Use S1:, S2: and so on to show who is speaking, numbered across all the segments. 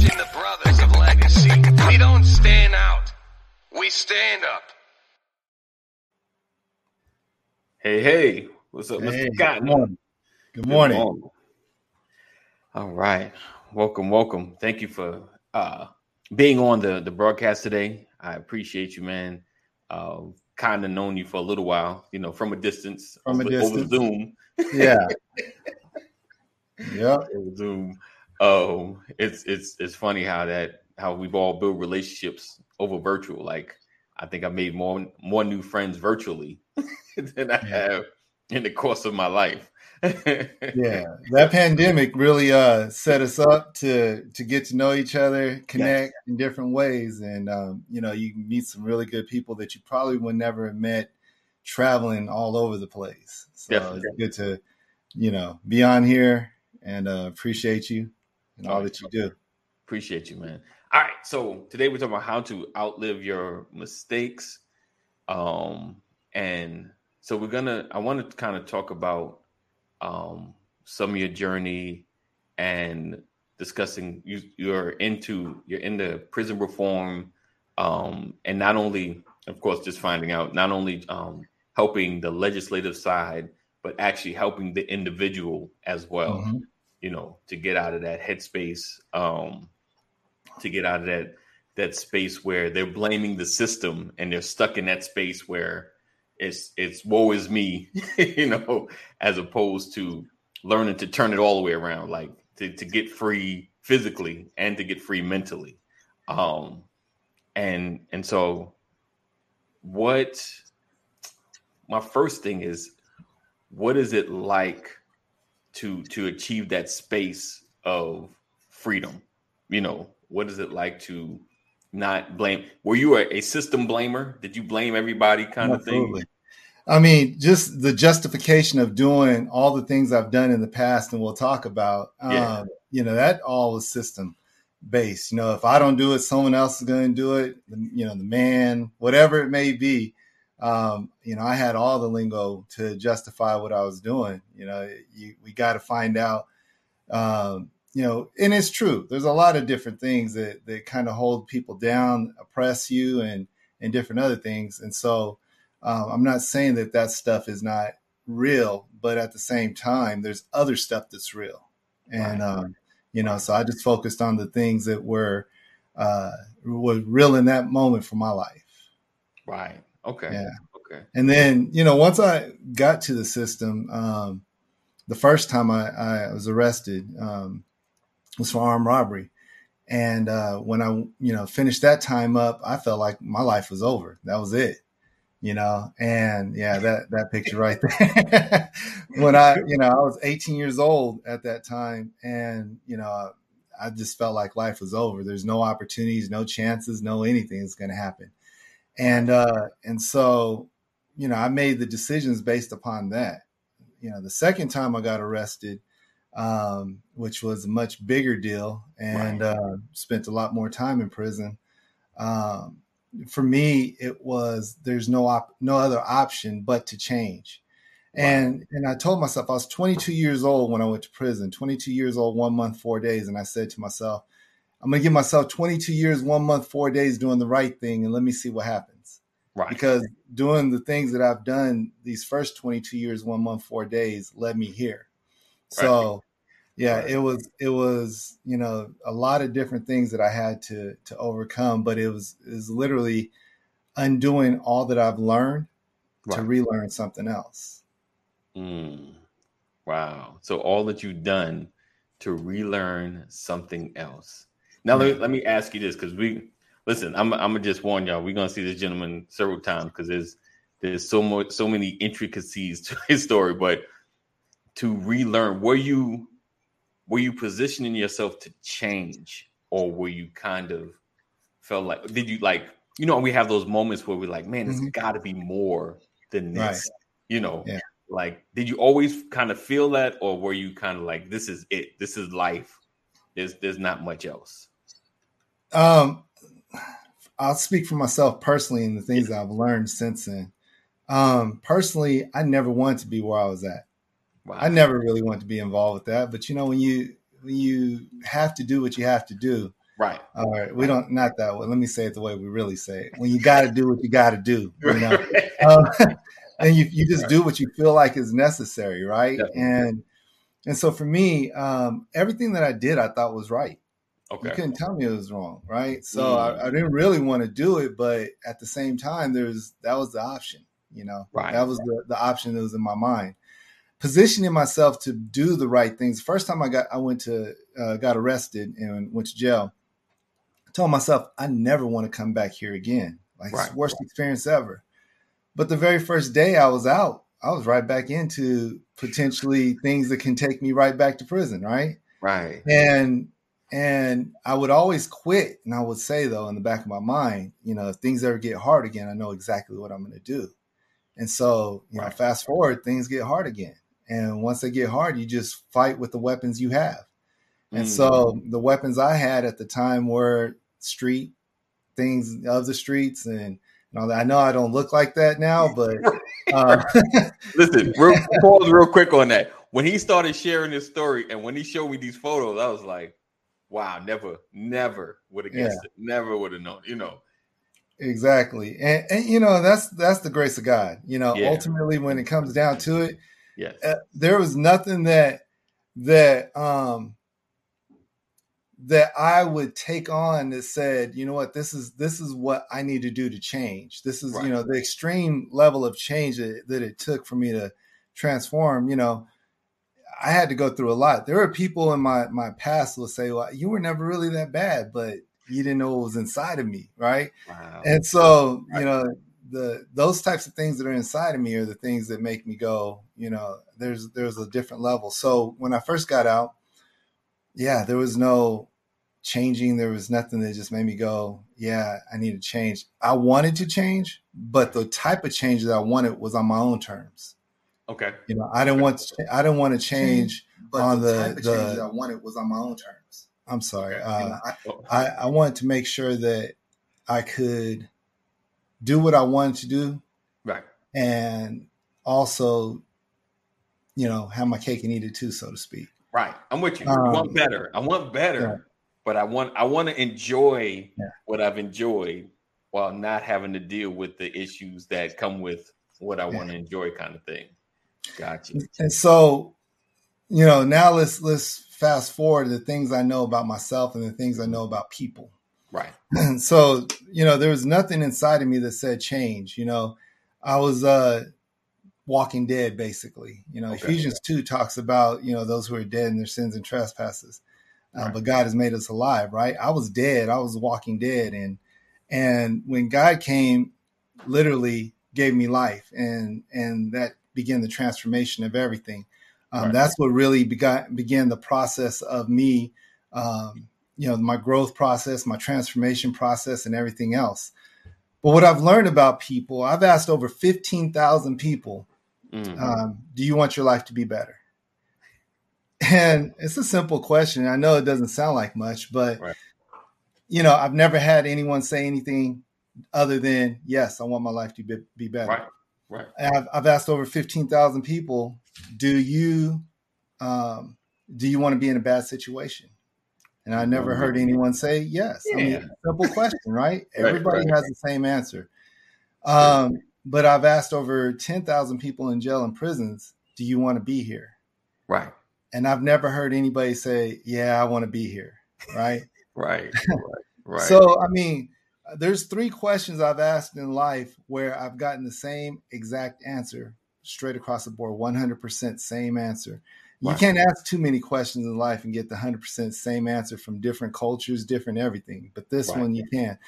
S1: Representing the brothers of legacy. We don't stand out. We stand up.
S2: Hey, hey, what's up,
S3: Hey,
S2: Mr. Cotton?
S3: good morning. Good morning.
S2: All right, welcome, welcome. Thank you for uh, being on the the broadcast today. I appreciate you, man. Uh, kind of known you for a little while, you know, from a distance,
S3: From a
S2: over, over
S3: distance.
S2: Zoom.
S3: Yeah. yep.
S2: over Zoom. Um, it's it's it's funny how that how we've all built relationships over virtual. Like I think I made more more new friends virtually than I have in the course of my life.
S3: Yeah. That pandemic really uh set us up to to get to know each other, connect in different ways. And um, you know, you meet some really good people that you probably would never have met traveling all over the place. So
S2: Definitely.
S3: it's good to, you know, be on here and uh appreciate you and all that you do.
S2: Appreciate you, man. All right, so today we're talking about how to outlive your mistakes. Um, and so we're gonna I want to kind of talk about um some of your journey and discussing you you're into you're into prison reform um and not only of course just finding out not only um helping the legislative side but actually helping the individual as well
S3: Mhm.
S2: You know, to get out of that headspace, um, to get out of that that space where they're blaming the system and they're stuck in that space where it's it's woe is me, you know, as opposed to learning to turn it all the way around, like to, to get free physically and to get free mentally. Um and and so what my first thing is what is it like to to achieve that space of freedom you know what is it like to not blame were you a, a system blamer did you blame everybody kind of thing
S3: I mean, just the justification of doing all the things I've done in the past, and we'll talk about.
S2: Yeah.
S3: Um, you know, that all was system based. You know, if I don't do it, someone else is going to do it. You know, the man, whatever it may be. Um, you know, I had all the lingo to justify what I was doing. You know, you, we got to find out. Um, you know, and it's true. There's a lot of different things that that kind of hold people down, oppress you, and and different other things. And so, um, I'm not saying that that stuff is not real, but at the same time, there's other stuff that's real. And,
S2: Right.
S3: um, you know, so I just focused on the things that were, uh, were real in that moment for my life.
S2: right okay
S3: Yeah.
S2: okay
S3: And then, you know, once I got to the system, um, the first time I, I was arrested um, was for armed robbery. And uh, when I, you know, finished that time up, I felt like my life was over. That was it, you know. And yeah, that that picture right there. when I, you know, I was 18 years old at that time, and you know, I just felt like life was over. There's no opportunities, no chances, no anything that's going to happen. And uh, and so, you know, I made the decisions based upon that. You know, the second time I got arrested, um, which was a much bigger deal, and
S2: Right.
S3: uh, spent a lot more time in prison. Um, for me, it was there's no op- no other option but to change. And and I told myself I was 22 years old when I went to prison. 22 years old, one month, four days, and I said to myself, I'm gonna give myself 22 years, one month, four days doing the right thing, and let me see what happens
S2: right
S3: because doing the things that I've done these first 22 years, one month, four days led me here. So, yeah,
S2: Right.
S3: it was it was you know a lot of different things that I had to to overcome, but it was is literally undoing all that I've learned to relearn something else.
S2: Mm. wow so all that you've done to relearn something else now let, me, let me ask you this because we listen i'm, I'm gonna just warn y'all we're gonna see this gentleman several times because there's there's so much so many intricacies to his story but to relearn were you were you positioning yourself to change or were you kind of felt like did you like you know we have those moments where we're like man it's
S3: Mhm.
S2: got to be more than
S3: Right.
S2: this you know
S3: Yeah.
S2: like did you always kind of feel that or were you kind of like this is it this is life there's there's not much else
S3: Um, I'll speak for myself personally and the things that I've learned since then. Um, personally, I never wanted to be where I was at.
S2: wow
S3: I never really wanted to be involved with that. But you know, when you when you have to do what you have to do,
S2: Right.
S3: All right. We don't not that way. Let me say it the way we really say it. When you got to do what you got to do, you know, um, and you you just do what you feel like is necessary, right?
S2: Definitely.
S3: And and so for me, um, everything that I did, I thought was right. You couldn't tell me it was wrong, right? So
S2: Mm.
S3: I, I didn't really want to do it, but at the same time, there's that was the option, you know.
S2: Right.
S3: That was the, the option that was in my mind. Positioning myself to do the right things. First time I got I went to uh, got arrested and went to jail. I told myself I never want to come back here again. Like it's
S2: Right.
S3: the worst experience ever. But the very first day I was out, I was right back into potentially things that can take me right back to prison, right?
S2: Right.
S3: and and I would always quit. And I would say though, in the back of my mind, you know, if things ever get hard again, I know exactly what I'm going to do. And so, you know, fast forward, things get hard again. And once they get hard, you just fight with the weapons you have. And
S2: Mm.
S3: so the weapons I had at the time were street things of the streets and, and all that. I know I don't look like that now, but uh,
S2: Listen, real, pause real quick on that. When he started sharing his story and when he showed me these photos, I was like, wow, never, never would have guessed it. Never would have known, you know.
S3: Exactly. And, and you know, that's that's the grace of God. You know,
S2: Yeah.
S3: ultimately when it comes down to it,
S2: Yes.
S3: uh, there was nothing that that um that I would take on that said, you know what, this is this is what I need to do to change. This is,
S2: Right.
S3: you know, the extreme level of change that, that it took for me to transform, you know. I had to go through a lot. There were people in my my past will say, "Well, you were never really that bad, but you didn't know what was inside of me, right?"
S2: Wow.
S3: And so, you know, the those types of things that are inside of me are the things that make me go, you know, there's there's a different level. So when I first got out, yeah, there was no changing. There was nothing that just made me go, yeah, I need to change. I wanted to change, but the type of change that I wanted was on my own terms.
S2: Okay.
S3: You know, I didn't want to, I didn't want to change
S4: But
S3: on
S4: the,
S3: the-
S4: type of
S3: the-
S4: change that I wanted was on my own terms.
S3: I'm sorry.
S2: Okay.
S3: Uh,
S4: I,
S3: I, I wanted to make sure that I could do what I wanted to do
S2: right.
S3: and also, you know, have my cake and eat it too, so to speak.
S2: Right. I'm with you. I
S3: Um,
S2: want better. I want better.
S3: yeah.
S2: But I want I want to enjoy
S3: Yeah.
S2: what I've enjoyed while not having to deal with the issues that come with what I
S3: Yeah.
S2: want to enjoy kind of thing. Gotcha.
S3: And so, you know, now let's let's fast forward the things I know about myself and the things I know about people.
S2: Right.
S3: And so, you know, there was nothing inside of me that said change. You know, I was uh walking dead basically. You know,
S2: Okay.
S3: Ephesians 2 talks about, you know, those who are dead in their sins and trespasses. Uh,
S2: Right.
S3: but God has made us alive, right? I was dead. I was walking dead and and when God came literally gave me life and and that began the transformation of everything. Um,
S2: Right.
S3: That's what really began began the process of me um, you know my growth process my transformation process and everything else but what i've learned about people i've asked over 15000 people
S2: Mhm.
S3: um, do you want your life to be better and it's a simple question i know it doesn't sound like much but
S2: Right.
S3: you know i've never had anyone say anything other than yes i want my life to be, be better
S2: right. Right.
S3: I've, I've asked over 15,000 people, do you, um, do you want to be in a bad situation? And I never heard anyone say yes. I mean, simple question, right?
S2: Right,
S3: Everybody
S2: right.
S3: has the same answer. Um, but I've asked over 10,000 people in jail and prisons, do you want to be here?
S2: Right.
S3: And I've never heard anybody say, yeah, I want to be here. Right.
S2: Right. Right. Right.
S3: So, I mean, there's three questions I've asked in life where I've gotten the same exact answer straight across the board 100% same answer. You can't ask too many questions in life and get the 100% same answer from different cultures, different everything, but this
S2: Right.
S3: one you can.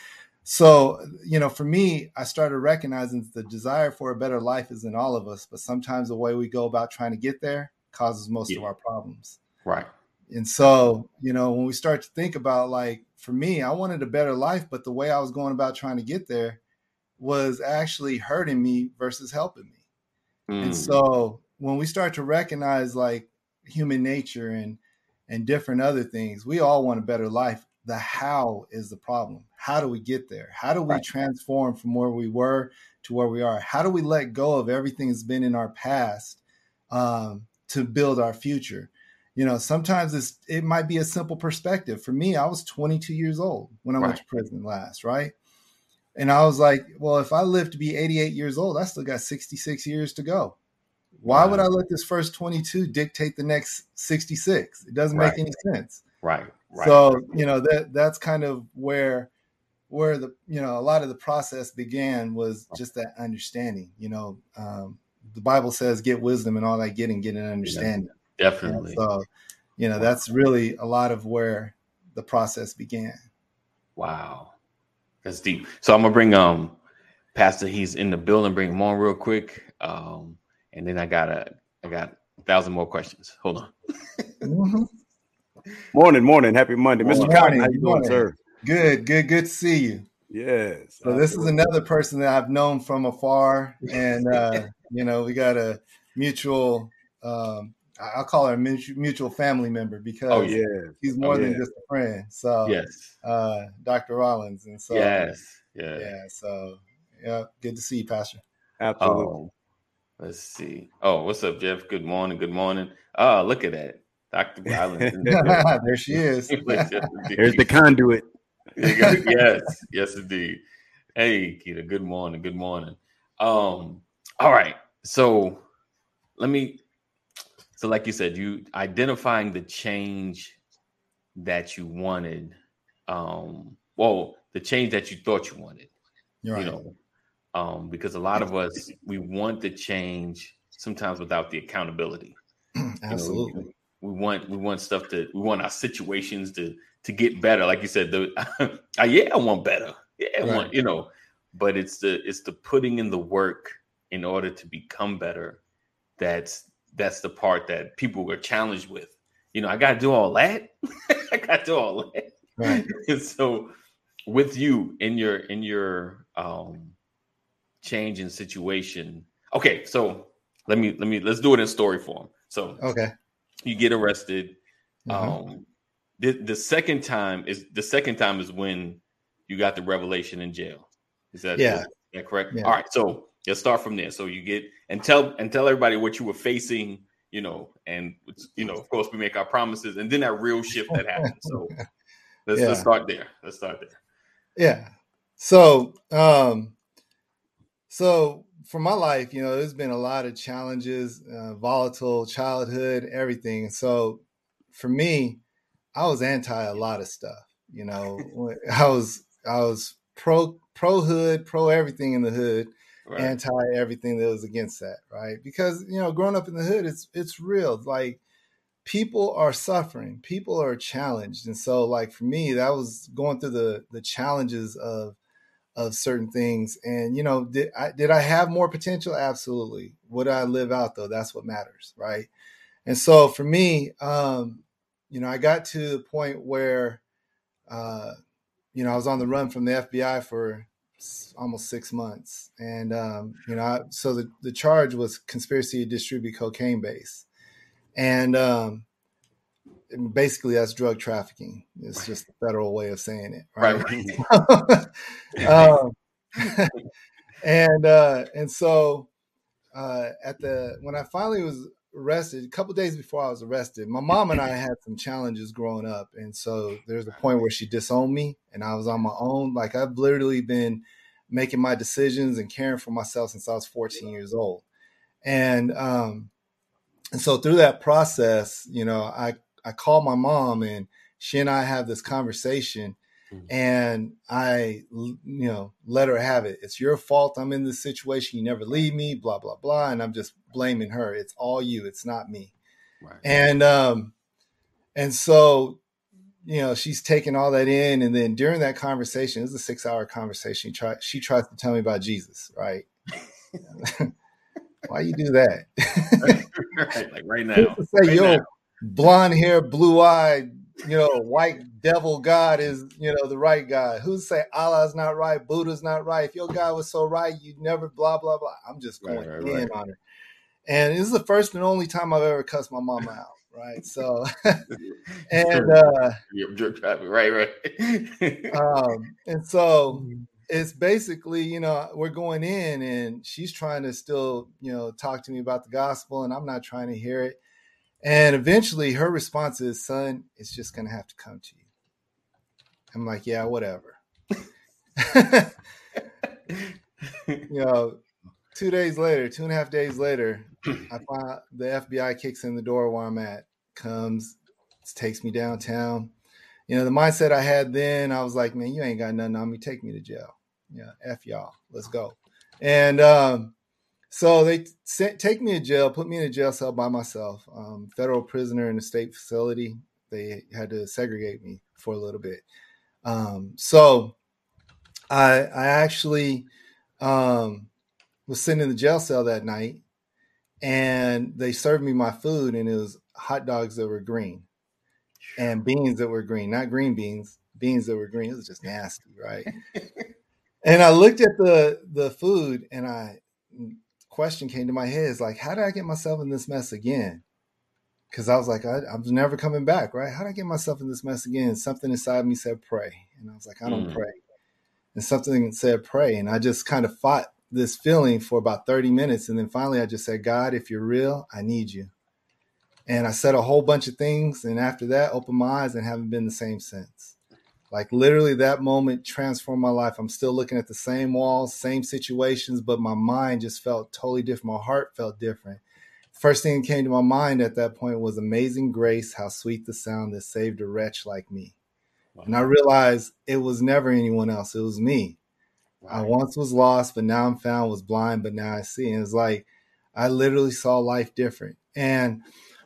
S3: So, you know, for me, I started recognizing the desire for a better life is in all of us, but sometimes the way we go about trying to get there causes most of our problems.
S2: right.
S3: And so, you know, when we start to think about like, for me, I wanted a better life, but the way I was going about trying to get there was actually hurting me versus helping me. And
S2: Mm.
S3: so when we start to recognize like human nature and and different other things, we all want a better life. The how is the problem. How do we get there? How do we
S2: Right.
S3: transform from where we were to where we are? How do we let go of everything that's been in our past um, to build our future? You know, sometimes it's it might be a simple perspective. For me, I was 22 years old when I right. went to prison last, right? And I was like, well, if I live to be 88 years old, I still got 66 years to go. Why would I let this first 22 dictate the next 66? It doesn't right. make any sense.
S2: Right. Right.
S3: So, you know, that that's kind of where where the you know a lot of the process began was just that understanding. You know, um, the Bible says, "Get wisdom and all that getting, get an understanding."
S2: Yeah, definitely.
S3: And so, you know, that's really a lot of where the process began.
S2: Wow, that's deep. So I'm gonna bring um Pastor. He's in the building. Bring him on real quick. Um, and then I got a I got a thousand more questions. Hold on.
S5: mm-hmm. Morning, morning, happy Monday, Mr. Cotton. How you doing, sir?
S3: Good, good, good to see you.
S5: Yes.
S3: So this is another person that I've known from afar, and uh, you know we got a mutual. Um, I'll call her a mutual family member because
S2: oh, yeah.
S3: he's more
S2: oh,
S3: than
S2: yeah.
S3: just a friend. So
S2: yes,
S3: uh, Dr. Rollins, and so
S2: yes, yeah,
S3: yeah. So yeah, good to see you, Pastor.
S5: Absolutely.
S2: Oh, let's see. Oh, what's up, Jeff? Good morning. Good morning. Oh, look at that. Dr. Rollins.
S3: there she is.
S5: Here's the conduit.
S2: yes, yes, indeed. Hey, Keita. Good morning. Good morning. Um, all right. So let me. So, like you said, you identifying the change that you wanted. Um, well, the change that you thought you wanted.
S3: Right.
S2: You know, um, because a lot of us we want the change sometimes without the accountability.
S3: Absolutely.
S2: You know, we, we want we want stuff to we want our situations to to get better. Like you said, the uh, yeah, I want better. Yeah, I right. want you know, but it's the it's the putting in the work in order to become better. That's that's the part that people were challenged with. You know, I got to do all that. I got to do all that.
S3: Right.
S2: and so, with you in your in your um change in situation. Okay, so let me let me let's do it in story form. So
S3: okay,
S2: you get arrested. Mm-hmm. Um, the, the second time is the second time is when you got the revelation in jail. Is that
S3: yeah?
S2: Is that correct?
S3: Yeah.
S2: All right. So let's start from there. So you get and tell and tell everybody what you were facing. You know, and you know, of course, we make our promises, and then that real shift that happened. So let's
S3: Yeah.
S2: let's start there. Let's start there.
S3: Yeah. So, um, so for my life, you know, there's been a lot of challenges, uh, volatile childhood, everything. So for me, I was anti a lot of stuff. You know, I was I was pro pro hood, pro everything in the hood,
S2: Right.
S3: anti everything that was against that, right? Because you know, growing up in the hood, it's it's real. Like people are suffering, people are challenged, and so like for me, that was going through the the challenges of of certain things. And you know, did I did I have more potential? Absolutely. Would I live out though? That's what matters, right? And so for me, um, you know, I got to the point where, uh, you know, I was on the run from the FBI for almost six months, and um, you know, I, so the the charge was conspiracy to distribute cocaine base, and um, basically that's drug trafficking. It's just the federal way of saying it, right?
S2: Right.
S3: um, and uh, and so uh, at the when I finally was arrested, a couple days before I was arrested, my mom and I had some challenges growing up, and so there's a point where she disowned me, and I was on my own. Like I've literally been making my decisions and caring for myself since I was 14 years old, and um, and so through that process, you know, I I called my mom and she and I have this conversation
S2: Mhm.
S3: and I, you know, let her have it. It's your fault. I'm in this situation. You never leave me, blah, blah, blah. And I'm just blaming her. It's all you. It's not me.
S2: Right.
S3: And, um, and so, you know, she's taking all that in. And then during that conversation, it was a six hour conversation. She, try, she tries to tell me about Jesus, right? Why you do that?
S2: right. Like right now.
S3: say,
S2: Right
S3: yo,
S2: now.
S3: blonde hair, blue eyed, you know, white devil God is, you know, the right God. Who's say Allah's not right, Buddha's not right? If your God was so right, you'd never blah blah blah. I'm just going
S2: right,
S3: in
S2: right.
S3: on it. And this is the first and only time I've ever cussed my mama out, right? So and uh.
S2: Right. Right.
S3: um and so it's basically, you know, we're going in and she's trying to still, you know, talk to me about the gospel and I'm not trying to hear it. And eventually her response is, son, it's just going to have to come to you. I'm like, yeah, whatever. you know, two days later, two and a half days later, I find the FBI kicks in the door where I'm at, comes, takes me downtown. You know, the mindset I had then, I was like, man, you ain't got nothing on me. Take me to jail. Yeah, F y'all. Let's go. And um, so they sent, take me to jail, put me in a jail cell by myself, um, federal prisoner in a state facility. They had to segregate me for a little bit. Um, so I, I actually um, was sitting in the jail cell that night and they served me my food and it was hot dogs that were green and beans that were green, not green beans, beans that were green. It was just nasty, right? and I looked at the the food and I question came to my head is like, how did I get myself in this mess again? Because I was like, I, was never coming back, right? How did I get myself in this mess again? Something inside me said pray. And I was like, I don't mm. pray. And something said pray. And I just kind of fought this feeling for about 30 minutes. And then finally I just said, God, if you're real, I need you. And I said a whole bunch of things. And after that, opened my eyes and haven't been the same since. Like literally, that moment transformed my life. I'm still looking at the same walls, same situations, but my mind just felt totally different. My heart felt different. First thing that came to my mind at that point was Amazing Grace, how sweet the sound that saved a wretch like me. Wow. And I realized it was never anyone else, it was me. Wow. I once was lost, but now I'm found, was blind, but now I see. And it's like I literally saw life different. And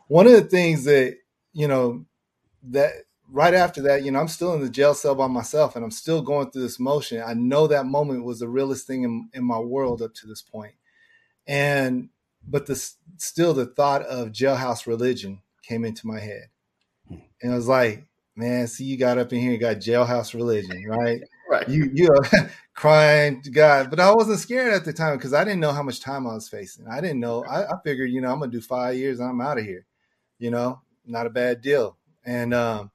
S3: one of the things that, you know, that right after that, you know, I'm still in the jail cell by myself and I'm still going through this motion. I know that moment was the realest thing in, in my world up to this point. And, but the, still the thought of jailhouse religion came into my head. Hmm. And I was like, man, see, you got up in here, you got jailhouse religion, right? right. You, you're crying to God. But I wasn't scared at the time because I didn't know how much time I was facing. I didn't know. I, I figured, you know, I'm going to do five years and I'm out of here, you know, not a bad deal. And, um,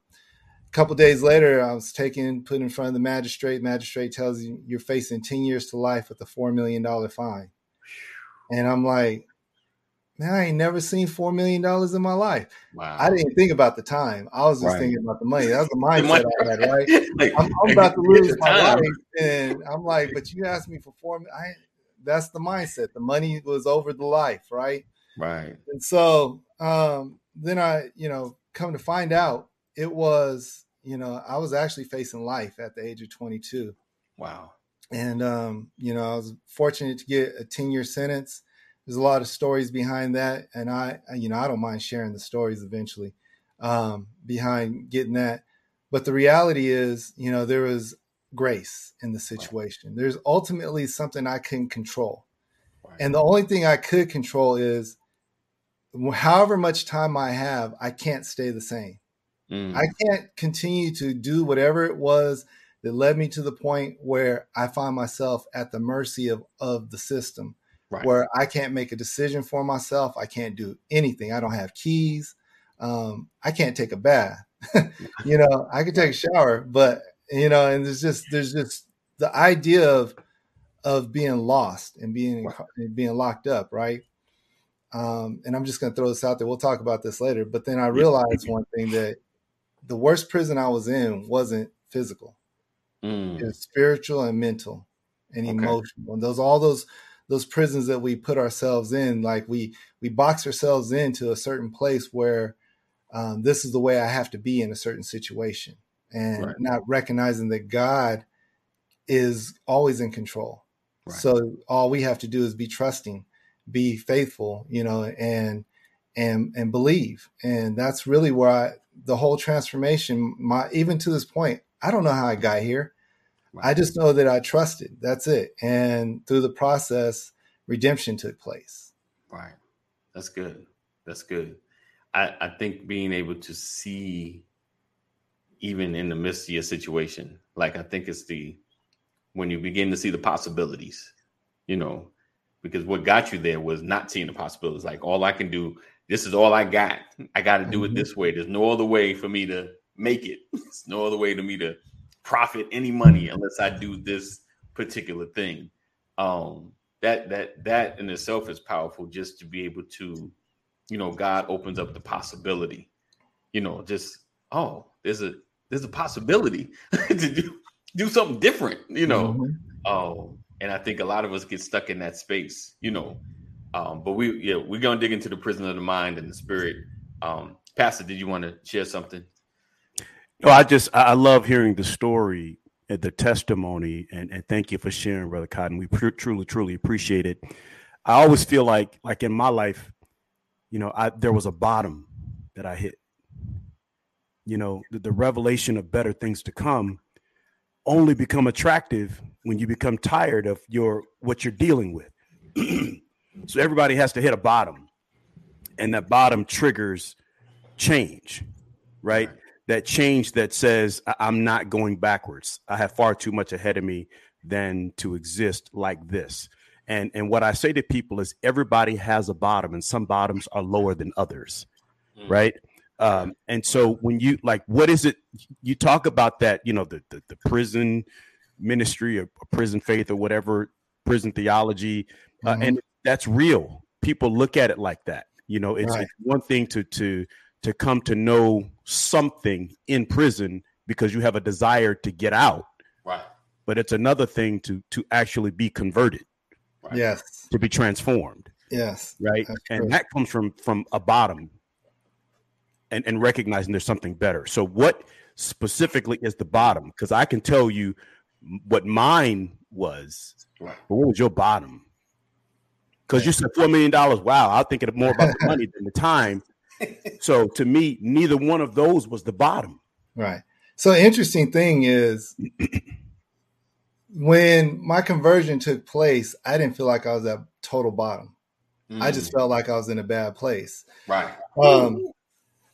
S3: couple days later, I was taken, put in front of the magistrate. Magistrate tells you you're facing 10 years to life with a $4 million fine. And I'm like, man, I ain't never seen $4 million in my life. Wow. I didn't think about the time. I was just right. thinking about the money. That was the mindset I had, right? like, I'm, I'm, about to lose my time. life. And I'm like, but you asked me for four. I, that's the mindset. The money was over the life, right?
S2: Right.
S3: And so um, then I, you know, come to find out it was, you know, I was actually facing life at the age of 22.
S2: Wow.
S3: And, um, you know, I was fortunate to get a 10 year sentence. There's a lot of stories behind that. And I, you know, I don't mind sharing the stories eventually um, behind getting that. But the reality is, you know, there was grace in the situation. Right. There's ultimately something I couldn't control. Right. And the only thing I could control is however much time I have, I can't stay the same. Mm. I can't continue to do whatever it was that led me to the point where I find myself at the mercy of, of the system, right. where I can't make a decision for myself. I can't do anything. I don't have keys. Um, I can't take a bath. you know, I can take a shower, but you know, and there's just there's just the idea of of being lost and being being locked up, right? Um, and I'm just going to throw this out there. We'll talk about this later. But then I realized one thing that the worst prison I was in wasn't physical. Mm. It was spiritual and mental and okay. emotional. And those all those those prisons that we put ourselves in, like we we box ourselves into a certain place where um, this is the way I have to be in a certain situation, and right. not recognizing that God is always in control. Right. So all we have to do is be trusting, be faithful, you know, and and and believe. And that's really where I the whole transformation, my even to this point, I don't know how I got here. Right. I just know that I trusted. That's it. And through the process, redemption took place.
S2: Right. That's good. That's good. I, I think being able to see even in the midst of your situation, like I think it's the when you begin to see the possibilities, you know, because what got you there was not seeing the possibilities. Like all I can do this is all I got. I got to do it mm-hmm. this way. There's no other way for me to make it. There's no other way to me to profit any money unless I do this particular thing. Um, that that that in itself is powerful. Just to be able to you know, God opens up the possibility. You know, just oh, there's a there's a possibility to do do something different. You know, mm-hmm. oh, and I think a lot of us get stuck in that space. You know, um, but we yeah we're gonna dig into the prison of the mind and the spirit. Um, Pastor, did you want to share something?
S5: No, I just I love hearing the story and the testimony, and, and thank you for sharing, Brother Cotton. We pr- truly, truly appreciate it. I always feel like, like in my life, you know, I there was a bottom that I hit. You know, the, the revelation of better things to come only become attractive when you become tired of your what you're dealing with. so everybody has to hit a bottom, and that bottom triggers change, right? that change that says I'm not going backwards. I have far too much ahead of me than to exist like this. And and what I say to people is everybody has a bottom, and some bottoms are lower than others, mm. right? Um, and so when you like, what is it? You talk about that, you know, the the, the prison ministry or prison faith or whatever prison theology, uh, mm-hmm. and that's real. People look at it like that. You know, it's, right. it's one thing to to to come to know something in prison because you have a desire to get out.
S2: Right.
S5: But it's another thing to to actually be converted.
S3: Right? Yes.
S5: To be transformed.
S3: Yes.
S5: Right. And that comes from from a bottom and, and recognizing there's something better. So what specifically is the bottom? Because I can tell you what mine was. Right. But what was your bottom? Because you said four million dollars. Wow, I was thinking more about the money than the time so to me, neither one of those was the bottom.
S3: Right. So interesting thing is when my conversion took place, I didn't feel like I was at total bottom. Mm. I just mm. felt like I was in a bad place.
S2: Right.
S3: Um,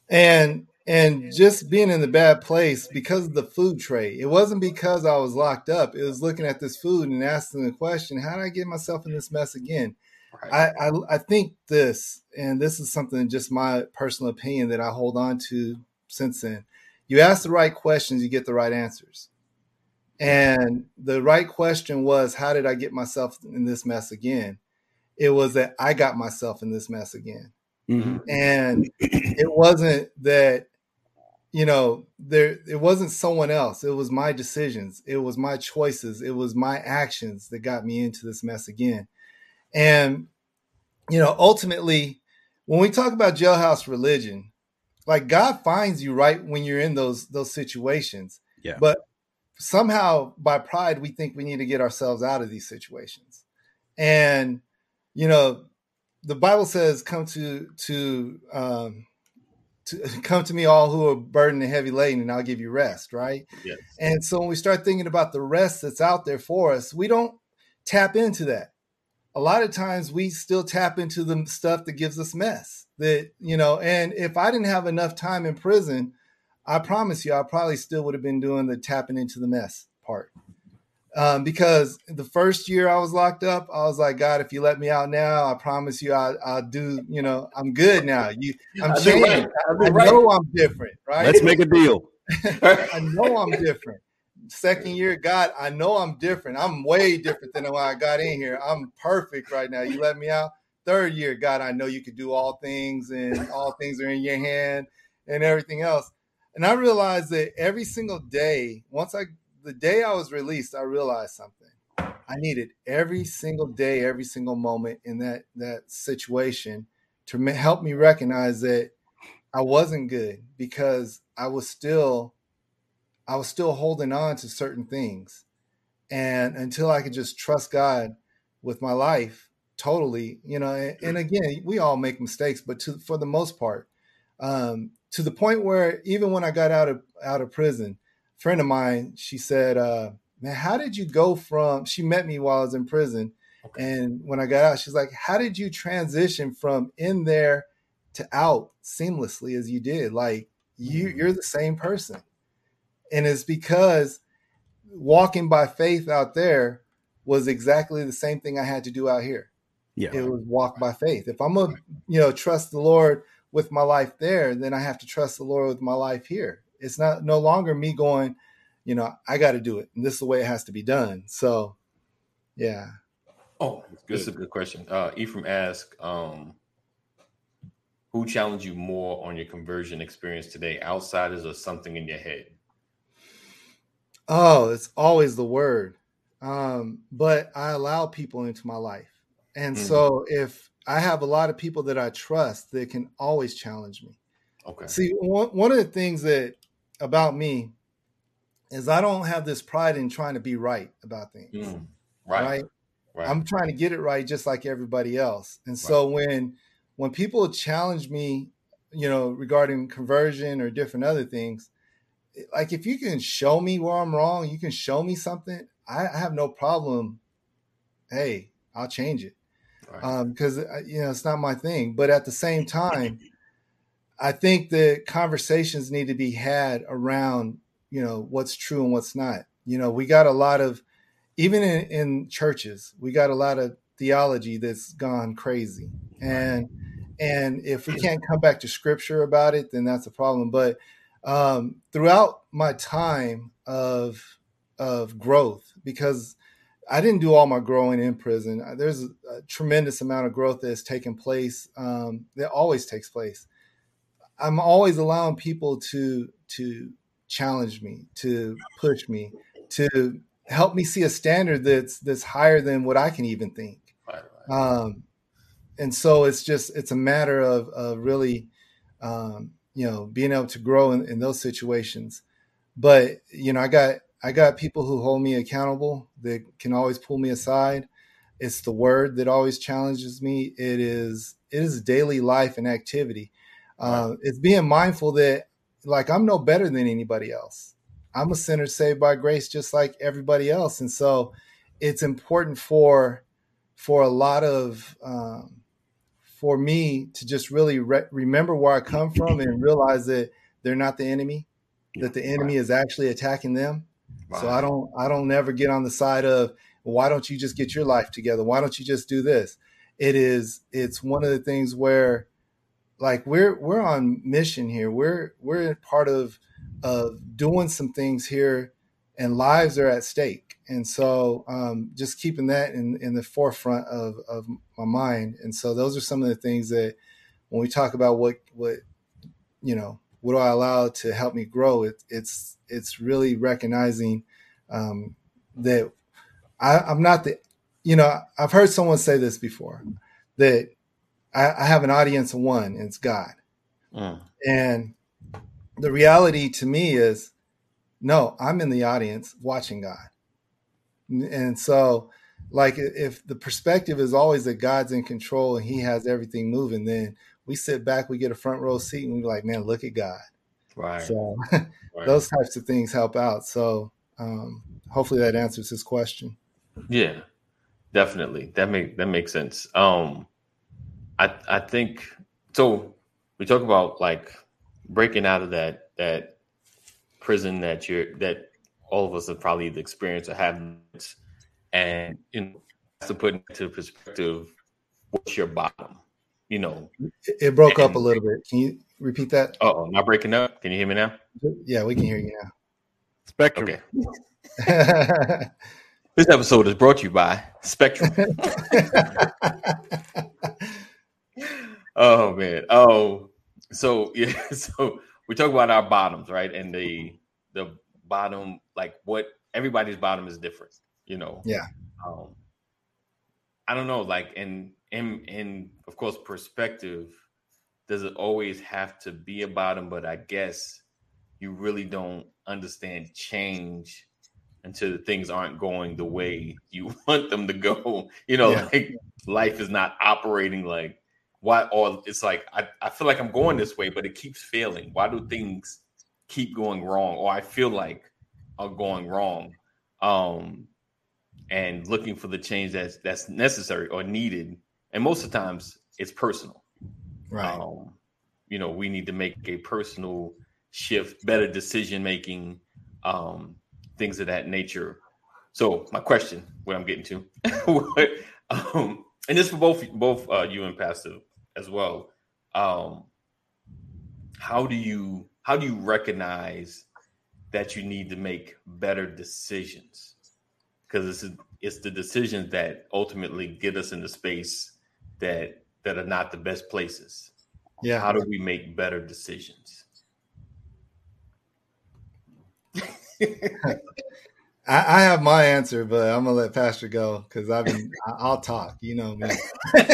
S3: and and just being in the bad place because of the food tray. It wasn't because I was locked up. It was looking at this food and asking the question, how did I get myself in this mess again? Right. I, I, I think this, and this is something just my personal opinion that I hold on to since then. You ask the right questions, you get the right answers. And the right question was, how did I get myself in this mess again? It was that I got myself in this mess again. Mm-hmm. And it wasn't that, you know, there it wasn't someone else. It was my decisions. It was my choices. It was my actions that got me into this mess again. And, you know, ultimately, when we talk about jailhouse religion, like God finds you right when you're in those those situations.
S5: Yeah.
S3: But somehow by pride, we think we need to get ourselves out of these situations. And, you know, the Bible says, come to to um to come to me all who are burdened and heavy laden and I'll give you rest, right?
S2: Yes.
S3: And so when we start thinking about the rest that's out there for us, we don't tap into that a lot of times we still tap into the stuff that gives us mess that you know and if i didn't have enough time in prison i promise you i probably still would have been doing the tapping into the mess part. Um, because the first year i was locked up i was like god if you let me out now i promise you I, will do you know i'm good now. You i'm changed right. I, I know i'm different right?
S5: Let's make a deal.
S3: I know i'm different second year, God, I know I'm different. I'm way different than when I got in here. I'm perfect right now. You let me out. Third year, God, I know you can do all things and all things are in your hand and everything else. And I realized that every single day, once I, the day I was released, I realized something. I needed every single day, every single moment in that that situation to help me recognize that I wasn't good because I was still I was still holding on to certain things. And until I could just trust God with my life totally, you know, and, and again, we all make mistakes, but to, for the most part, um, to the point where even when I got out of out of prison, a friend of mine, she said, uh, man, how did you go from she met me while I was in prison. Okay. And when I got out, she's like, How did you transition from in there to out seamlessly as you did? Like you you're the same person. And it's because walking by faith out there was exactly the same thing I had to do out here.
S5: Yeah.
S3: It was walk by faith. If I'm gonna, you know, trust the Lord with my life there, then I have to trust the Lord with my life here. It's not no longer me going, you know, I got to do it, and this is the way it has to be done. So, yeah.
S2: Oh, this is a good question. Uh, Ephraim asked, um, who challenged you more on your conversion experience today, outsiders or something in your head?
S3: Oh, it's always the word. Um, but I allow people into my life. And mm so if I have a lot of people that I trust that can always challenge me.
S2: Okay.
S3: See, one, one of the things that about me is I don't have this pride in trying to be right about things. Mm, right. right. right. I'm trying to get it right just like everybody else. And so right. when when people challenge me, you know, regarding conversion or different other things, like if you can show me where I'm wrong, you can show me something, I, I have no problem. Hey, I'll change it. Because, right. um, you know, it's not my thing. But at the same time, I think the conversations need to be had around, you know, what's true and what's not. You know, we got a lot of, even in, in churches, we got a lot of theology that's gone crazy. And, and if we can't come back to scripture about it, then that's a problem. But um, throughout my time of of growth, because I didn't do all my growing in prison. There's a, tremendous amount of growth that's taken place. Um, that always takes place. I'm always allowing people to to challenge me, to push me, to help me see a standard that's that's higher than what I can even think. Right, right. Um, and so it's just it's a matter of of really um, you know being able to grow in, in those situations. But you know, I got I got people who hold me accountable that can always pull me aside. It's the word that always challenges me. It is it is daily life and activity uh, it's being mindful that like I'm no better than anybody else. I'm a sinner saved by grace, just like everybody else, and so it's important for for a lot of um, for me to just really re- remember where I come from and realize that they're not the enemy, that the enemy is actually attacking them. So I don't I don't never get on the side of why don't you just get your life together? Why don't you just do this? It is it's one of the things where like we're we're on mission here. We're we're part of of doing some things here, and lives are at stake. And so, um, just keeping that in in the forefront of of my mind. And so, those are some of the things that when we talk about what what you know what do I allow to help me grow, it, it's it's really recognizing um, that I, I'm not the you know I've heard someone say this before that I, I have an audience of one, and it's God. Mm. And the reality to me is, no, I'm in the audience watching God. And so, like, if the perspective is always that God's in control and He has everything moving, then we sit back, we get a front row seat, and we're like, man, look at God.
S2: Right.
S3: So, right. those types of things help out. So, um, hopefully, that answers his question.
S2: Yeah, definitely. That make that makes sense. Um, I I think so. We talk about like breaking out of that that prison that you're that all of us have probably experienced or have, and you know, to put into perspective, what's your bottom? You know,
S3: it broke and, up a little bit. Can you repeat that?
S2: Oh, not breaking up. Can you hear me now?
S3: Yeah, we can hear you now.
S5: Spectrum.
S2: Okay. this episode is brought to you by Spectrum. oh man. Oh, so yeah. So we talk about our bottoms, right? And the the bottom, like what everybody's bottom is different, you know.
S3: Yeah.
S2: Um, I don't know, like in in in of course perspective, does it always have to be a bottom? But I guess you really don't understand change until things aren't going the way you want them to go. You know, yeah. like life is not operating like why or it's like I, I feel like I'm going this way, but it keeps failing. Why do things keep going wrong? Or I feel like are going wrong. Um and looking for the change that's that's necessary or needed. And most of the times it's personal.
S3: Right. Um,
S2: you know, we need to make a personal shift, better decision making, um, things of that nature. So my question, what I'm getting to, um, and this for both both uh, you and Pastor as well. Um, how do you how do you recognize that you need to make better decisions? Because it's it's the decisions that ultimately get us into space that that are not the best places.
S3: Yeah.
S2: How do we make better decisions?
S3: I, I have my answer, but I'm gonna let Pastor go because I've been. I- I'll talk. You know me.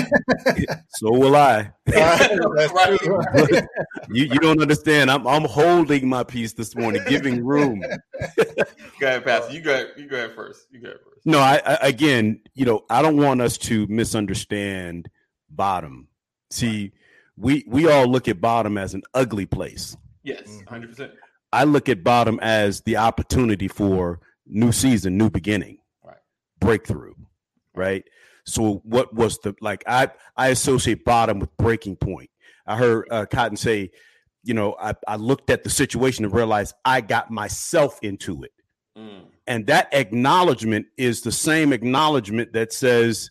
S5: So will I.
S3: That's
S2: Right.
S3: true, right?
S5: You you don't understand. I'm I'm holding my peace this morning, giving room.
S2: Go ahead, Pastor. You go. Ahead, you go ahead first. You go ahead first.
S5: No, I, I again, you know, I don't want us to misunderstand bottom. See, we we all look at bottom as an ugly place.
S2: Yes,
S3: Mhm.
S2: hundred percent.
S5: I look at bottom as the opportunity for new season, new beginning,
S2: Right.
S5: breakthrough, right? So, what was the like? I I associate bottom with breaking point. I heard uh, Cotton say, you know, I, I looked at the situation and realized I got myself into it,
S2: Mm,
S5: and that acknowledgement is the same acknowledgement that says,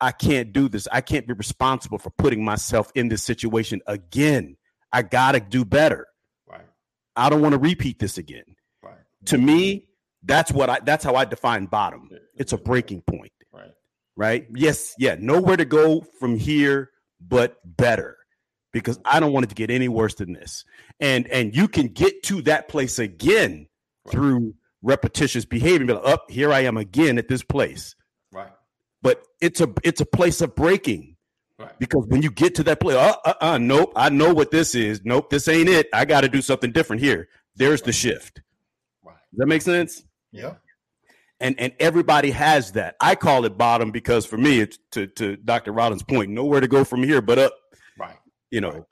S5: I can't do this. I can't be responsible for putting myself in this situation again. I got to do better.
S2: right.
S5: I don't want to repeat this again.
S2: Right.
S5: To me, that's what I that's how I define bottom. It's a breaking point,
S2: Right.
S5: right? Yes, yeah, nowhere to go from here but better. Because I don't want it to get any worse than this. And and you can get to that place again
S2: Right.
S5: through repetitious behavior. Be like, up here I am again at this place.
S2: Right.
S5: But it's a it's a place of breaking
S2: Right.
S5: because when you get to that place, uh, uh, uh, nope, I know what this is. Nope, this ain't it. I got to do something different here. There's the shift.
S2: Right.
S5: Does that make sense?
S3: Yeah.
S5: And and everybody has that. I call it bottom because for me, it's to to Dr. Rollins' point, nowhere to go from here but up.
S2: Right.
S5: You know.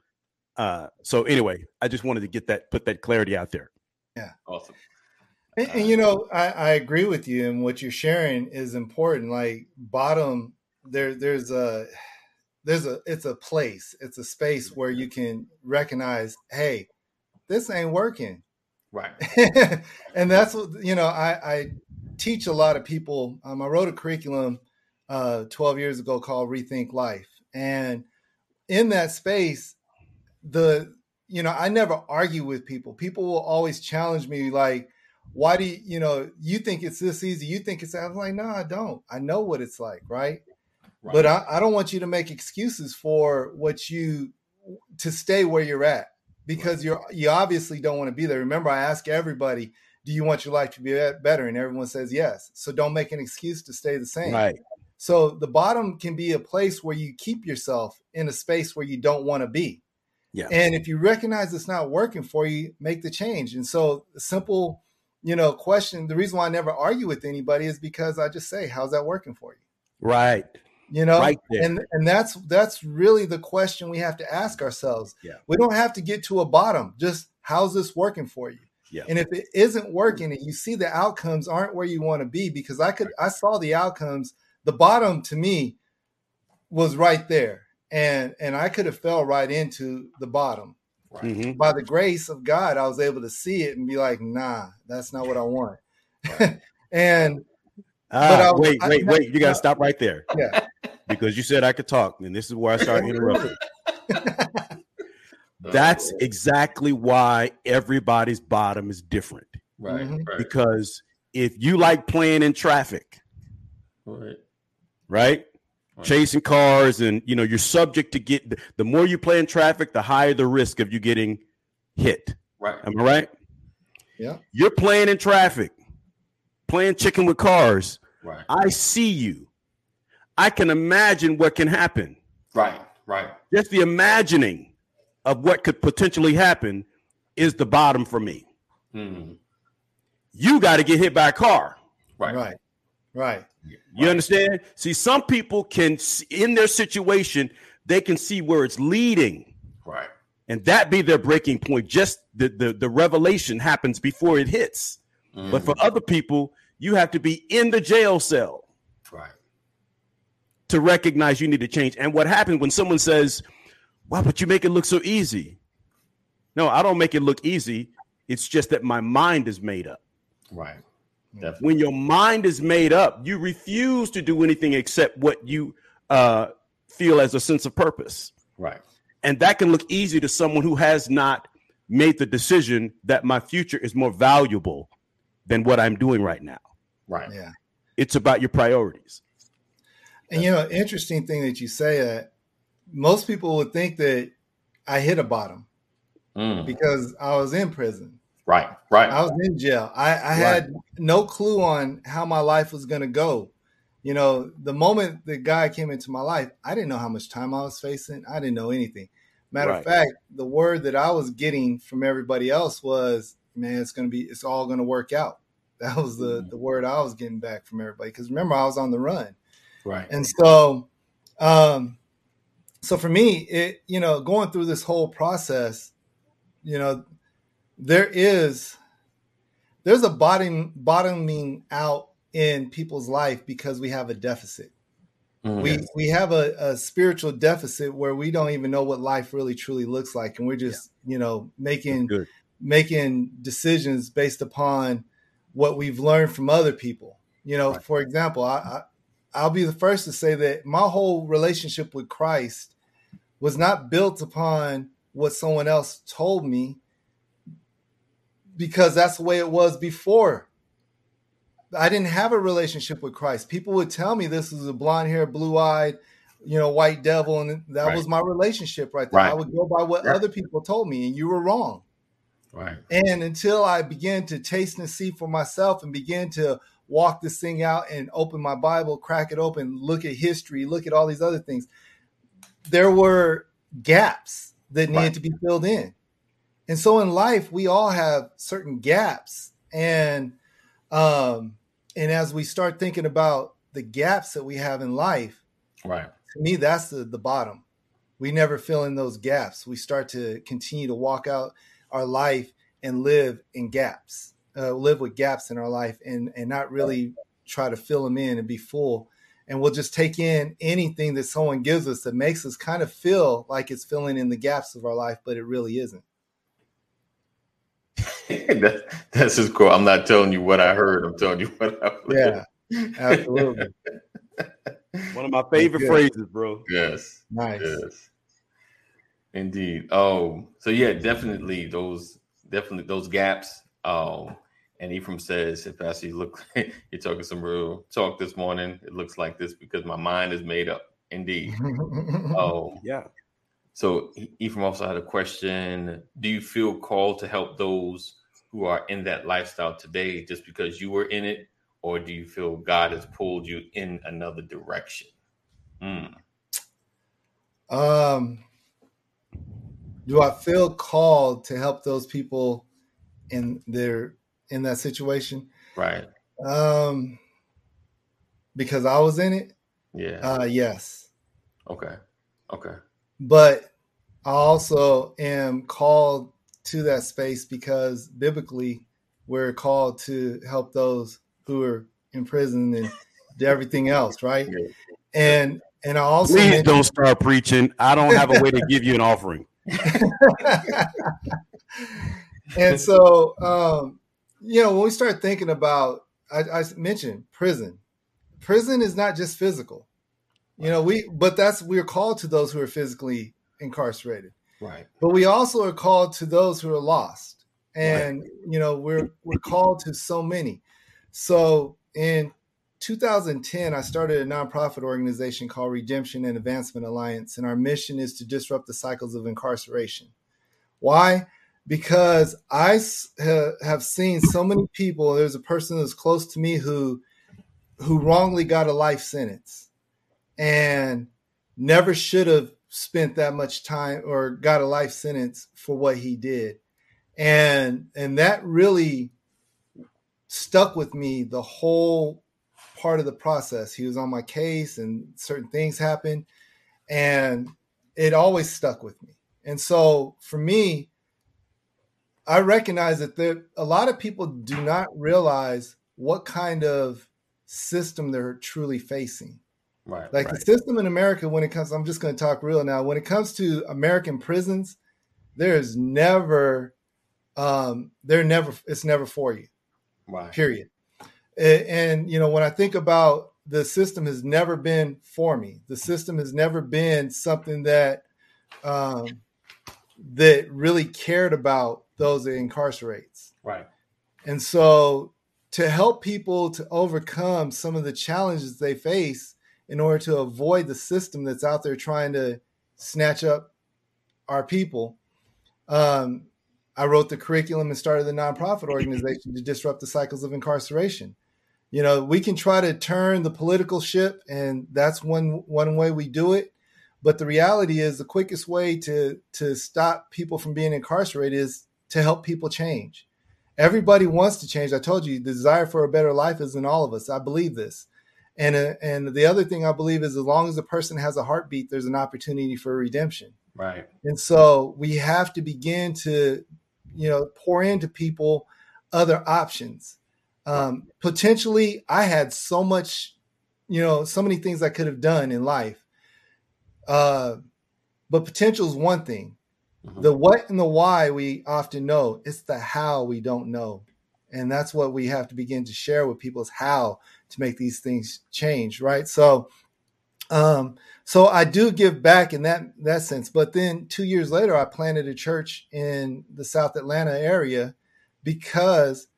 S5: Uh, so anyway, I just wanted to get that put that clarity out there. Yeah.
S2: Awesome.
S3: And, and, you know, I, I agree with you, and what you're sharing is important. Like bottom, there, there's a, there's a, it's a place, it's a space where you can recognize, hey, this ain't working,
S2: Right.
S3: and that's what you know. I, I teach a lot of people. Um, I wrote a curriculum uh, 12 years ago called Rethink Life, and in that space, the you know, I never argue with people. People will always challenge me, like, why do you, you know, you think it's this easy? You think it's? I'm like, no, I don't. I know what it's like, right?
S2: Right.
S3: But I, I don't want you to make excuses for what you to stay where you're at because you're you obviously don't want to be there. Remember, I ask everybody, do you want your life to be better? And everyone says yes. So don't make an excuse to stay the same.
S5: Right.
S3: So the bottom can be a place where you keep yourself in a space where you don't want to be.
S5: Yeah.
S3: And if you recognize it's not working for you, make the change. And so the simple, you know, question, the reason why I never argue with anybody is because I just say, how's that working for you?
S5: Right.
S3: You know,
S5: Right there.
S3: and and that's that's really the question we have to ask ourselves.
S5: Yeah.
S3: We don't have to get to a bottom. Just how's this working for you?
S5: Yeah.
S3: And if it isn't working and you see the outcomes aren't where you want to be, because I could I saw the outcomes, the bottom to me was right there. And and I could have fell right into the bottom.
S2: Right.
S5: Mhm.
S3: By the grace of God, I was able to see it and be like, nah, that's not what I want. and
S5: Ah,
S3: I-
S5: wait,
S3: I-
S5: wait, wait. You got to stop right there
S3: yeah,
S5: because you said I could talk, and this is where I start interrupting. That's exactly why everybody's bottom is different.
S2: right.
S3: Mhm.
S2: Right.
S5: Because if you like playing in traffic,
S2: Right.
S5: right?
S2: Right.
S5: Chasing cars and you know, you're subject to get the more you play in traffic, the higher the risk of you getting hit.
S2: Right.
S5: Am I right?
S3: Yeah.
S5: You're playing in traffic, playing chicken with cars.
S2: Right.
S5: I see you. I can imagine what can happen.
S2: Right. Right.
S5: Just the imagining of what could potentially happen is the bottom for me.
S2: Mhm.
S5: You got to get hit by a car.
S2: Right.
S3: right, right.
S5: You understand? See, some people can, in their situation, they can see where it's leading,
S2: Right.
S5: and that be their breaking point. Just the the, the revelation happens before it hits. But for other people, you have to be in the jail cell
S2: right.
S5: To recognize you need to change. And what happens when someone says, "Why but you make it look so easy?" No, I don't make it look easy. It's just that my mind is made up.
S2: Right. Definitely.
S5: when your mind is made up, you refuse to do anything except what you uh, feel as a sense of purpose.
S2: Right.
S5: And that can look easy to someone who has not made the decision that my future is more valuable than what I'm doing right now.
S2: Right.
S3: Yeah.
S5: It's about your priorities.
S3: And you know, interesting thing that you say that most people would think that I hit a bottom
S2: Mm.
S3: because I was in prison.
S2: Right, right.
S3: I was in jail. I, I had no clue on how my life was going to go. You know, the moment the guy came into my life, I didn't know how much time I was facing. I didn't know anything. Matter of fact, the word that I was getting from everybody else was, "Man, it's going to be, it's all going to work out." That was the
S2: Mhm.
S3: the word I was getting back from everybody. Because remember, I was on the run.
S2: Right.
S3: And so, um, so for me, it you know, going through this whole process, you know, there is there's a bottom bottoming out in people's life because we have a deficit.
S2: Mhm.
S3: We we have a, a spiritual deficit where we don't even know what life really truly looks like, and we're just you know making making decisions based upon what we've learned from other people. You know,
S2: Right.
S3: for example, I, I I'll be the first to say that my whole relationship with Christ was not built upon what someone else told me because that's the way it was before. I didn't have a relationship with Christ. People would tell me this is a blonde hair, blue eyed, you know, white devil, and that
S2: Right.
S3: was my relationship right there.
S2: Right.
S3: I would go by what
S2: Right.
S3: other people told me, and you were wrong.
S2: right.
S3: And until I began to taste and see for myself and began to walk this thing out and open my Bible, crack it open, look at history, look at all these other things, there were gaps that needed
S2: Right.
S3: to be filled in. And so in life, we all have certain gaps. And um, and as we start thinking about the gaps that we have in life,
S2: Right.
S3: to me, that's the, the bottom. We never fill in those gaps. We start to continue to walk out our life and live in gaps, uh, live with gaps in our life and, and not really try to fill them in and be full. And we'll just take in anything that someone gives us that makes us kind of feel like it's filling in the gaps of our life, but it really isn't.
S2: that, that's just cool. I'm not telling you what I heard. I'm telling you what I
S3: Yeah, absolutely.
S5: One of my favorite phrases, bro.
S2: Yes.
S3: Nice.
S2: Yes. Indeed. Oh, so yeah, definitely those definitely those gaps. Um, and Ephraim says, if Pastor, you look you're talking some real talk this morning, it looks like this because my mind is made up. Indeed. Oh,
S5: Yeah.
S2: so E- Ephraim also had a question. Do you feel called to help those who are in that lifestyle today just because you were in it? Or do you feel God has pulled you in another direction? Hmm.
S3: Um, do I feel called to help those people in their in that situation?
S2: right.
S3: Um, because I was in it.
S2: Yeah.
S3: Uh, yes,
S2: okay. Okay.
S3: but I also am called to that space because biblically we're called to help those who are in prison and do everything else, right?
S2: Yeah.
S3: And and I also
S5: Please
S3: mentioned-
S5: don't start preaching. I don't have a way to give you an offering.
S3: and so, um, you know, when we start thinking about, I, I mentioned prison. Prison is not just physical, you know. We, but that's we're called to those who are physically incarcerated,
S2: Right.
S3: but we also are called to those who are lost, and you know, we're we're called to so many. So in 2010, I started a nonprofit organization called Redemption and Advancement Alliance, and our mission is to disrupt the cycles of incarceration. Why? Because I have seen so many people. There's a person that's close to me who who wrongly got a life sentence and never should have spent that much time or got a life sentence for what he did. And and that really stuck with me the whole part of the process. He was on my case and certain things happened and it always stuck with me. And so for me, I recognize that there a lot of people do not realize what kind of system they're truly facing.
S2: Right.
S3: Like
S2: right.
S3: the system in America, when it comes, I'm just going to talk real now. When it comes to American prisons, there is never, um, they're never, it's never for you
S2: right.
S3: period. And, you know, when I think about the system has never been for me, the system has never been something that um, that really cared about those it incarcerates.
S2: Right.
S3: And so to help people to overcome some of the challenges they face in order to avoid the system that's out there trying to snatch up our people, um, I wrote the curriculum and started the nonprofit organization to disrupt the cycles of incarceration. You know, we can try to turn the political ship, and that's one one way we do it. But the reality is, the quickest way to to stop people from being incarcerated is to help people change. Everybody wants to change. I told you, the desire for a better life is in all of us. I believe this. And uh, and the other thing I believe is, as long as a person has a heartbeat, there's an opportunity for redemption.
S2: Right.
S3: And so we have to begin to, you know, pour into people other options. Um, potentially, I had so much, you know, so many things I could have done in life. Uh, but potential is one thing. Mm-hmm. The what and the why we often know. It's the how we don't know. And that's what we have to begin to share with people is how to make these things change, right? So um, so I do give back in that that sense. But then two years later, I planted a church in the South Atlanta area because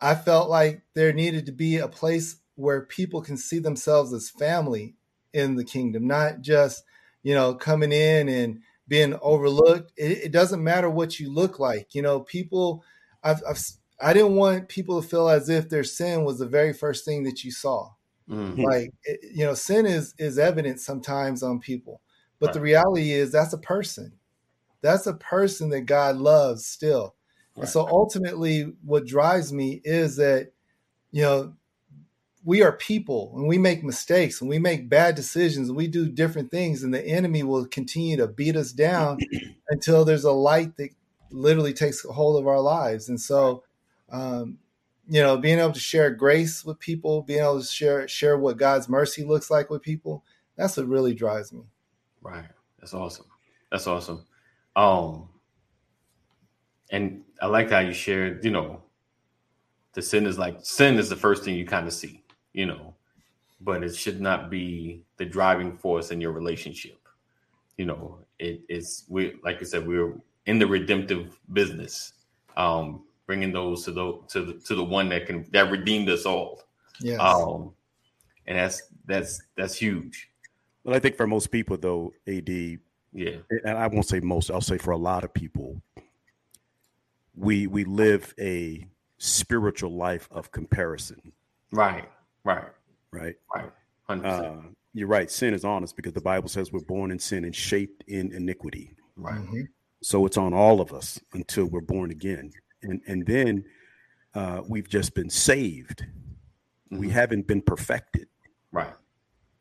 S3: I felt like there needed to be a place where people can see themselves as family in the kingdom, not just you know coming in and being overlooked. It, it doesn't matter what you look like. You know, people. I've, I've I didn't want people to feel as if their sin was the very first thing that you saw. Mm-hmm. Like you know, sin is is evident sometimes on people, but right. the reality is that's a person. That's a person that God loves still. Right. And so ultimately, what drives me is that you know we are people and we make mistakes and we make bad decisions and we do different things and the enemy will continue to beat us down until there's a light that literally takes hold of our lives and so um, you know, being able to share grace with people, being able to share share what God's mercy looks like with people, that's what really drives me.
S2: Right. That's awesome. That's awesome. Um and I like how you shared, you know, the sin is like sin is the first thing you kind of see, you know, but it should not be the driving force in your relationship. You know, it is we like I said, we're in the redemptive business. Um, bringing those to the to the, to the one that can that redeemed us all.
S3: Yeah.
S2: Um, and that's that's that's huge.
S5: Well, I think for most people though, AD,
S2: yeah,
S5: and I won't say most, I'll say for a lot of people, we we live a spiritual life of comparison.
S2: Right. Right.
S5: Right.
S2: Right.
S5: Uh, you're right. Sin is honest because the Bible says we're born in sin and shaped in iniquity.
S2: Right. Mm-hmm.
S5: So it's on all of us until we're born again and and then uh, we've just been saved. Mm-hmm. We haven't been perfected.
S2: Right.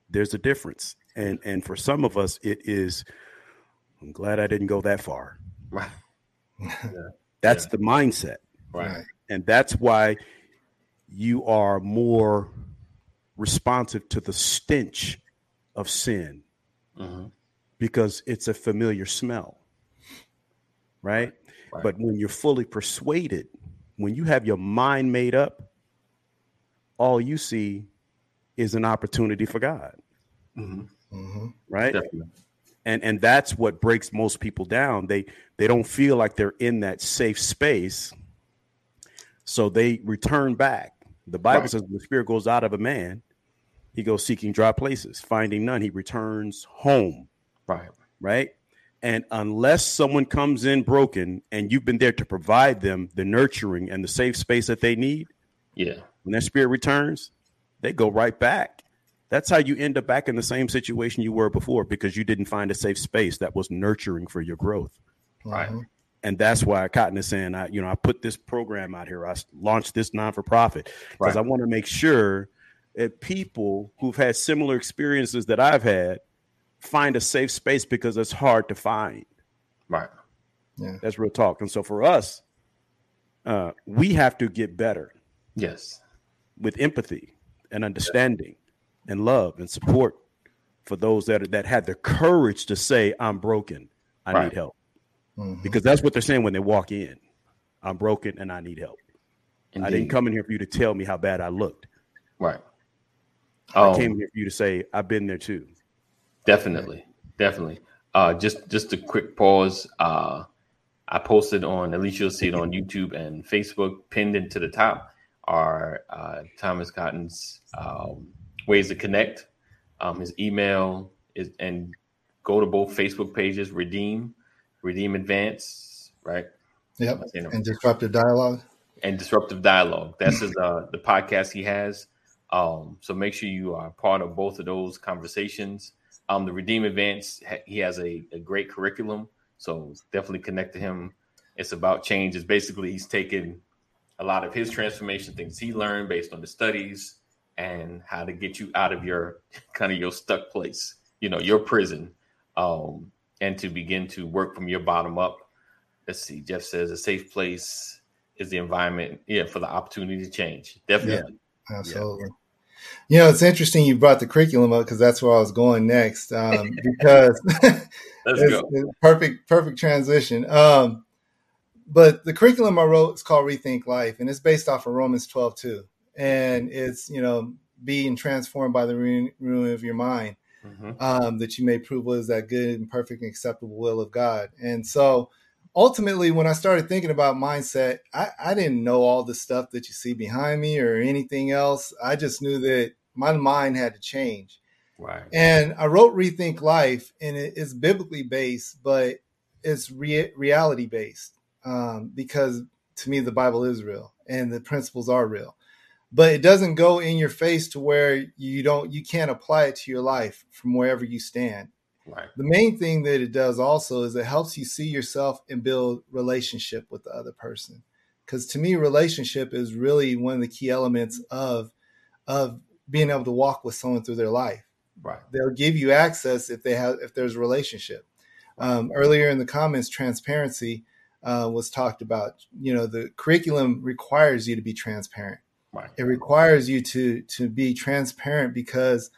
S5: There's a difference, and and for some of us, it is. I'm glad I didn't go that far.
S2: Right.
S5: yeah. That's yeah. the mindset.
S2: Right.
S5: And that's why you are more responsive to the stench of sin mm-hmm. because it's a familiar smell. Right? But when you're fully persuaded, when you have your mind made up, all you see is an opportunity for God. Mm-hmm. Mm-hmm. Right? Definitely. And and that's what breaks most people down. They they don't feel like they're in that safe space. So they return back. The Bible right. says the spirit goes out of a man, he goes seeking dry places, finding none, he returns home.
S2: Right.
S5: Right. And unless someone comes in broken and you've been there to provide them the nurturing and the safe space that they need,
S2: yeah,
S5: when that spirit returns, they go right back. That's how you end up back in the same situation you were before because you didn't find a safe space that was nurturing for your growth.
S2: Right. Mm-hmm.
S5: And that's why Cotton is saying, I, you know, I put this program out here. I launched this non for profit because right. I want to make sure that people who've had similar experiences that I've had find a safe space because it's hard to find.
S2: Right.
S5: Yeah. That's real talk. And so for us, uh, we have to get better.
S2: Yes.
S5: With empathy and understanding yes. and love and support for those that are, that had the courage to say, I'm broken. I right. need help. Mm-hmm. Because that's what they're saying when they walk in. I'm broken and I need help. Indeed. I didn't come in here for you to tell me how bad I looked.
S2: Right.
S5: I um, came here for you to say, I've been there too.
S2: Definitely, definitely. Uh, just just a quick pause. Uh, I posted on at least you'll see it on YouTube and Facebook. Pinned into the top are uh, Thomas Cotton's um, ways to connect. Um, his email is and go to both Facebook pages. Redeem Redeem Advance, right?
S3: Yep. And Disruptive Dialogue.
S2: And Disruptive Dialogue. That's his uh the podcast he has. Um, so make sure you are part of both of those conversations. Um, the Redeem Advance, he has a, a great curriculum. So definitely connect to him. It's about change. It's basically he's taken a lot of his transformation things he learned based on the studies and how to get you out of your kind of your stuck place, you know, your prison, um, and to begin to work from your bottom up. Let's see. Jeff says a safe place is the environment, yeah, for the opportunity to change. Definitely,
S3: yeah, absolutely. Yeah. You know, it's interesting you brought the curriculum up because that's where I was going next. Um, because it's, it's perfect, perfect transition. Um, but the curriculum I wrote is called Rethink Life, and it's based off of Romans 12 2. And it's, you know, being transformed by the renewing of your mind, mm-hmm. um, that you may prove what is that good and perfect and acceptable will of God. And so ultimately, when I started thinking about mindset, I, I didn't know all the stuff that you see behind me or anything else. I just knew that my mind had to change.
S2: Right.
S3: And I wrote Rethink Life, and it is biblically based, but it's re- reality based um, because to me the Bible is real and the principles are real. But it doesn't go in your face to where you don't you can't apply it to your life from wherever you stand.
S2: Right.
S3: The main thing that it does also is it helps you see yourself and build relationship with the other person. Because to me, relationship is really one of the key elements of of being able to walk with someone through their life.
S2: Right.
S3: They'll give you access if they have if there's a relationship. Um, earlier in the comments, transparency uh, was talked about. You know, the curriculum requires you to be transparent.
S2: Right.
S3: It requires you to to be transparent because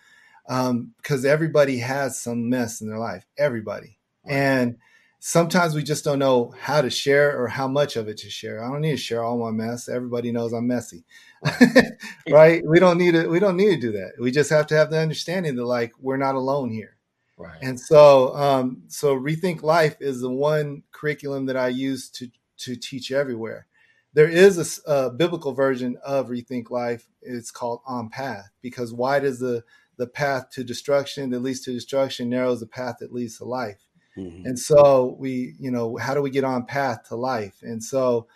S3: um, because everybody has some mess in their life. Everybody, right. and sometimes we just don't know how to share or how much of it to share. I don't need to share all my mess. Everybody knows I'm messy, right? We don't need to. We don't need to do that. We just have to have the understanding that like we're not alone here.
S2: Right.
S3: And so, um, so Rethink Life is the one curriculum that I use to to teach everywhere. There is a, a biblical version of Rethink Life. It's called On Path because wide is the the path to destruction that leads to destruction, narrow is the path that leads to life. Mm-hmm. And so we, you know, how do we get on path to life? And so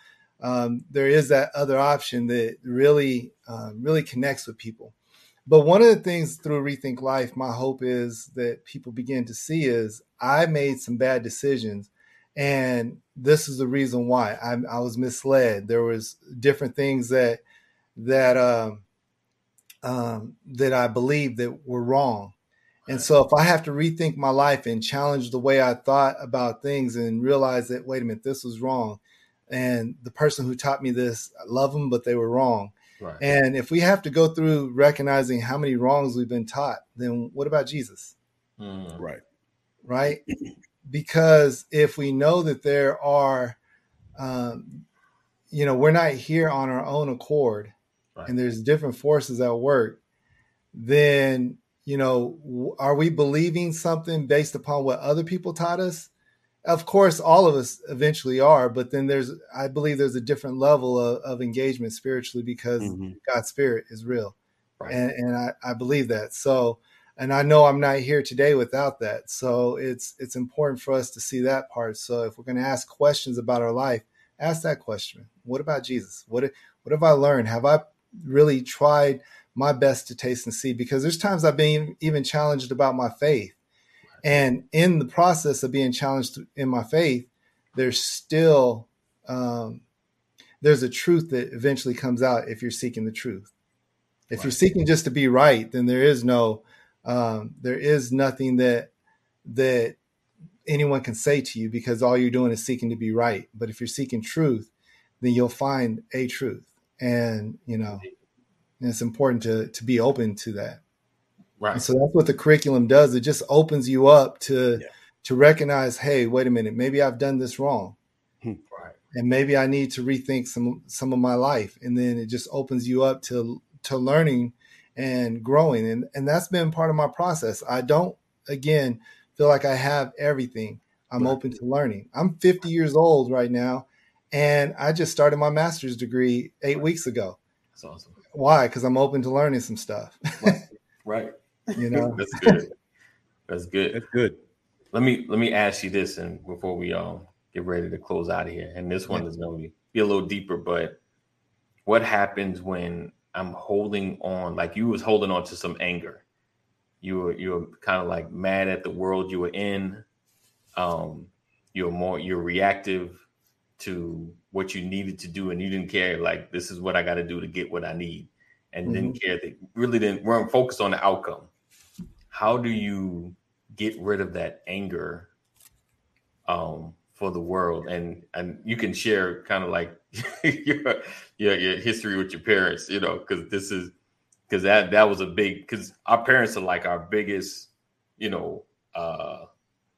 S3: um, there is that other option that really, um, really connects with people. But one of the things through Rethink Life, my hope is that people begin to see is I made some bad decisions, and this is the reason why I, I was misled. There was different things that that um, um, that I believed that were wrong, and so if I have to rethink my life and challenge the way I thought about things and realize that wait a minute, this was wrong, and the person who taught me this, I love them, but they were wrong
S2: Right.
S3: And if we have to go through recognizing how many wrongs we've been taught, then what about Jesus?
S2: Mm.
S5: Right.
S3: Right. Because if we know that there are, um, you know, we're not here on our own accord right. and there's different forces at work, then, you know, are we believing something based upon what other people taught us? of course all of us eventually are but then there's i believe there's a different level of, of engagement spiritually because mm-hmm. god's spirit is real right. and, and I, I believe that so and i know i'm not here today without that. So it's it's important for us to see that part. So if we're going to ask questions about our life ask that question. What about jesus? What what have i learned? Have i really tried my best to taste and see? Because there's times i've been even challenged about my faith. And in the process of being challenged in my faith, there's still um, there's a truth that eventually comes out if you're seeking the truth. If right. you're seeking just to be right, then there is no um, there is nothing that that anyone can say to you because all you're doing is seeking to be right. But if you're seeking truth, then you'll find a truth, and you know, and it's important to to be open to that.
S2: Right. And
S3: so that's what the curriculum does. It just opens you up to yeah. to recognize, hey, wait a minute, maybe I've done this wrong.
S2: Hmm. Right.
S3: And maybe I need to rethink some some of my life. And then it just opens you up to to learning and growing. And and that's been part of my process. I don't again feel like I have everything. I'm right. open to learning. I'm 50 years old right now, and I just started my master's degree eight
S2: right.
S3: weeks ago.
S2: That's awesome.
S3: Why? Because I'm open to learning some stuff.
S2: right.
S3: You know,
S2: that's good. That's good.
S5: That's good.
S2: let me let me ask you this, and before we um get ready to close out of here, and this one is going to be, be a little deeper, but what happens when I'm holding on, like you was holding on to some anger? You were you were kind of like mad at the world you were in. Um, you're more you're reactive to what you needed to do, and you didn't care. Like this is what I got to do to get what I need, and mm-hmm. didn't care. That really didn't weren't focused on the outcome. How do you get rid of that anger um, for the world? And and you can share kind of like your, your your history with your parents, you know, because this is because that that was a big because our parents are like our biggest, you know, uh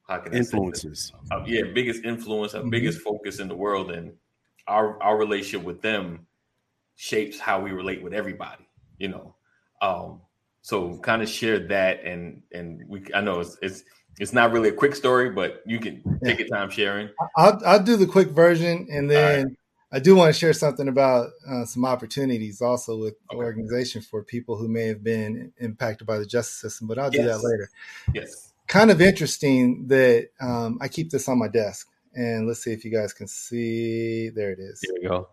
S2: how can
S5: influences.
S2: Uh, yeah, biggest influence, our mm-hmm. biggest focus in the world, and our our relationship with them shapes how we relate with everybody. You know, um, so kind of share that, and and we I know it's it's it's not really a quick story, but you can take your time sharing.
S3: I'll I'll do the quick version, and then I do want to share something about uh, some opportunities also with the organization for people who may have been impacted by the justice system, but I'll do yes. that later.
S2: Yes.
S3: Kind of interesting that um, I keep this on my desk, and let's see if you guys can see. There it is.
S2: There you go.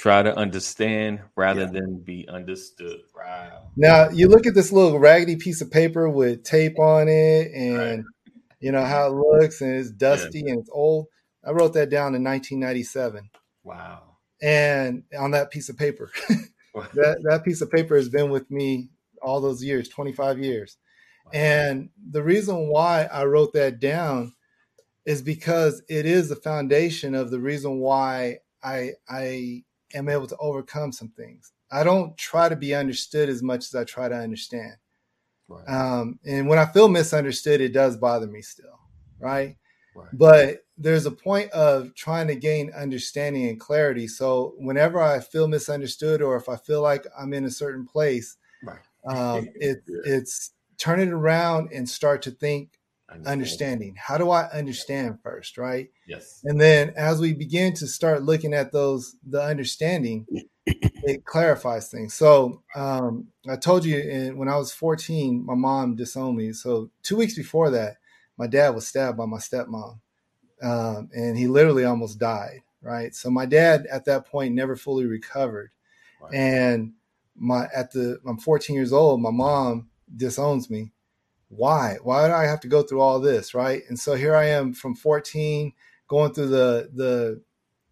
S2: Try to understand rather yeah. than be understood. Wow.
S3: Now you look at this little raggedy piece of paper with tape on it, and right. you know how it looks, and it's dusty yeah. and it's old. I wrote that down in 1997
S2: Wow.
S3: And on that piece of paper, that, that piece of paper has been with me all those years, 25 years. Wow. And the reason why I wrote that down is because it is the foundation of the reason why I I am able to overcome some things. I don't try to be understood as much as I try to understand. Right. Um, and when I feel misunderstood, it does bother me still, right? Right? But there's a point of trying to gain understanding and clarity. So whenever I feel misunderstood or if I feel like I'm in a certain place, right. um, it, yeah. it's turn it around and start to think understanding. understanding. How do I understand first, right?
S2: Yes.
S3: And then as we begin to start looking at those, the understanding, it clarifies things. So um, I told you in, when I was 14, my mom disowned me. So two weeks before that, my dad was stabbed by my stepmom um, and he literally almost died. Right. So my dad at that point never fully recovered, and my at the I'm 14 years old. My mom disowns me. Why? Why do I have to go through all this? Right. And so here I am from 14 going through the the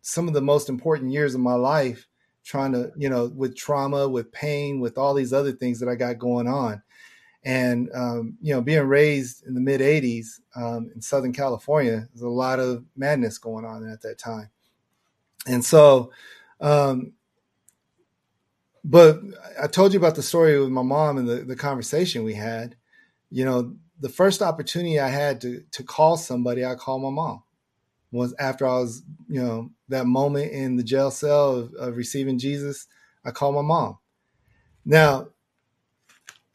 S3: some of the most important years of my life trying to you know with trauma with pain with all these other things that i got going on and um, you know, being raised in the mid '80s um, in Southern California, there's a lot of madness going on at that time. And so, um, but I told you about the story with my mom and the, the conversation we had. You know, the first opportunity I had to to call somebody, I called my mom. Was after I was, you know, that moment in the jail cell of, of receiving Jesus, I called my mom. Now,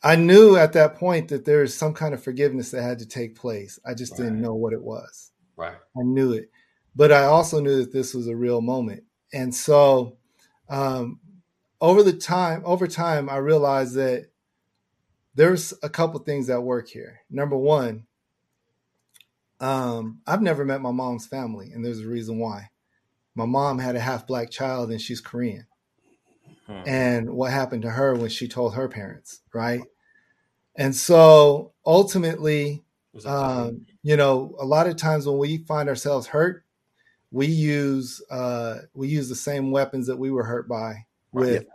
S3: I knew at that point that there was some kind of forgiveness that had to take place. I just right. didn't know what it was.
S2: Right.
S3: I knew it. But I also knew that this was a real moment. And so um, over the time, over time, I realized that there's a couple things that work here. Number one, um, I've never met my mom's family, and there's a reason why. My mom had a half black child and she's Korean. Hmm. and what happened to her when she told her parents, right? And so ultimately, um, you know, a lot of times when we find ourselves hurt, we use uh, we use the same weapons that we were hurt by with,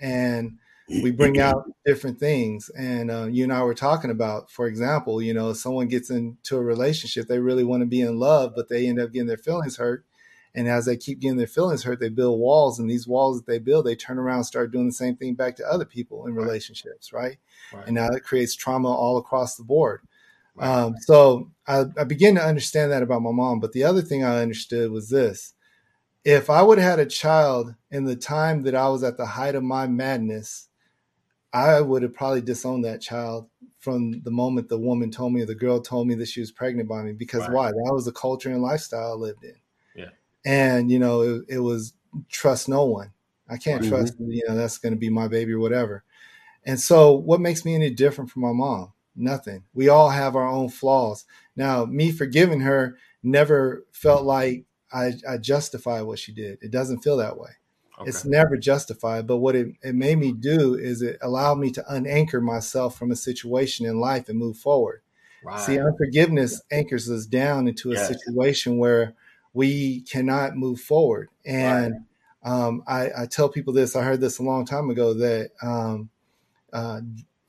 S3: and we bring out different things. And uh, you and I were talking about, for example, you know, someone gets into a relationship, they really want to be in love, but they end up getting their feelings hurt and as they keep getting their feelings hurt, they build walls. And these walls that they build, they turn around and start doing the same thing back to other people in right. relationships, right? right? And now it creates trauma all across the board. Right. Um, so I, I began to understand that about my mom. But the other thing I understood was this if I would have had a child in the time that I was at the height of my madness, I would have probably disowned that child from the moment the woman told me or the girl told me that she was pregnant by me. Because right. why? That was the culture and lifestyle I lived in and you know it, it was trust no one i can't mm-hmm. trust you know that's going to be my baby or whatever and so what makes me any different from my mom nothing. We all have our own flaws. Now, me forgiving her never felt like I, I justify what she did. It doesn't feel that way. Okay. It's never justified. But what it, it made me do is it allowed me to unanchor myself from a situation in life and move forward. Right. See, unforgiveness anchors us down into a yes. situation where we cannot move forward. And right. um, I, I, tell people this, I heard this a long time ago that um, uh,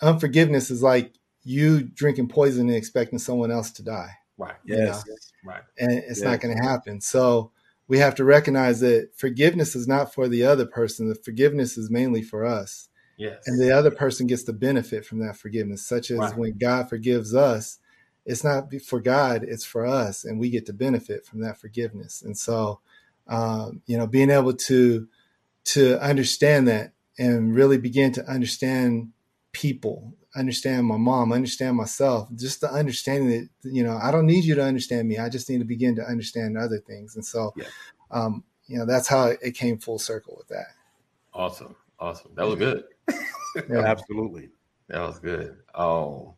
S3: unforgiveness is like you drinking poison and expecting someone else to die.
S2: Right. Yes.
S3: yes. Right. And it's yes. not going to happen. So we have to recognize that forgiveness is not for the other person. The forgiveness is mainly for us.
S2: Yes.
S3: And the other person gets the benefit from that forgiveness, such as right. when God forgives us, it's not for God, it's for us, and we get to benefit from that forgiveness. And so, um, you know, being able to to understand that and really begin to understand people, understand my mom, understand myself, just the understanding that, you know, I don't need you to understand me. I just need to begin to understand other things. And so, yeah. um, you know, that's how it came full circle with that.
S2: Awesome. Awesome. That was good.
S5: yeah, absolutely.
S2: That was good. Oh,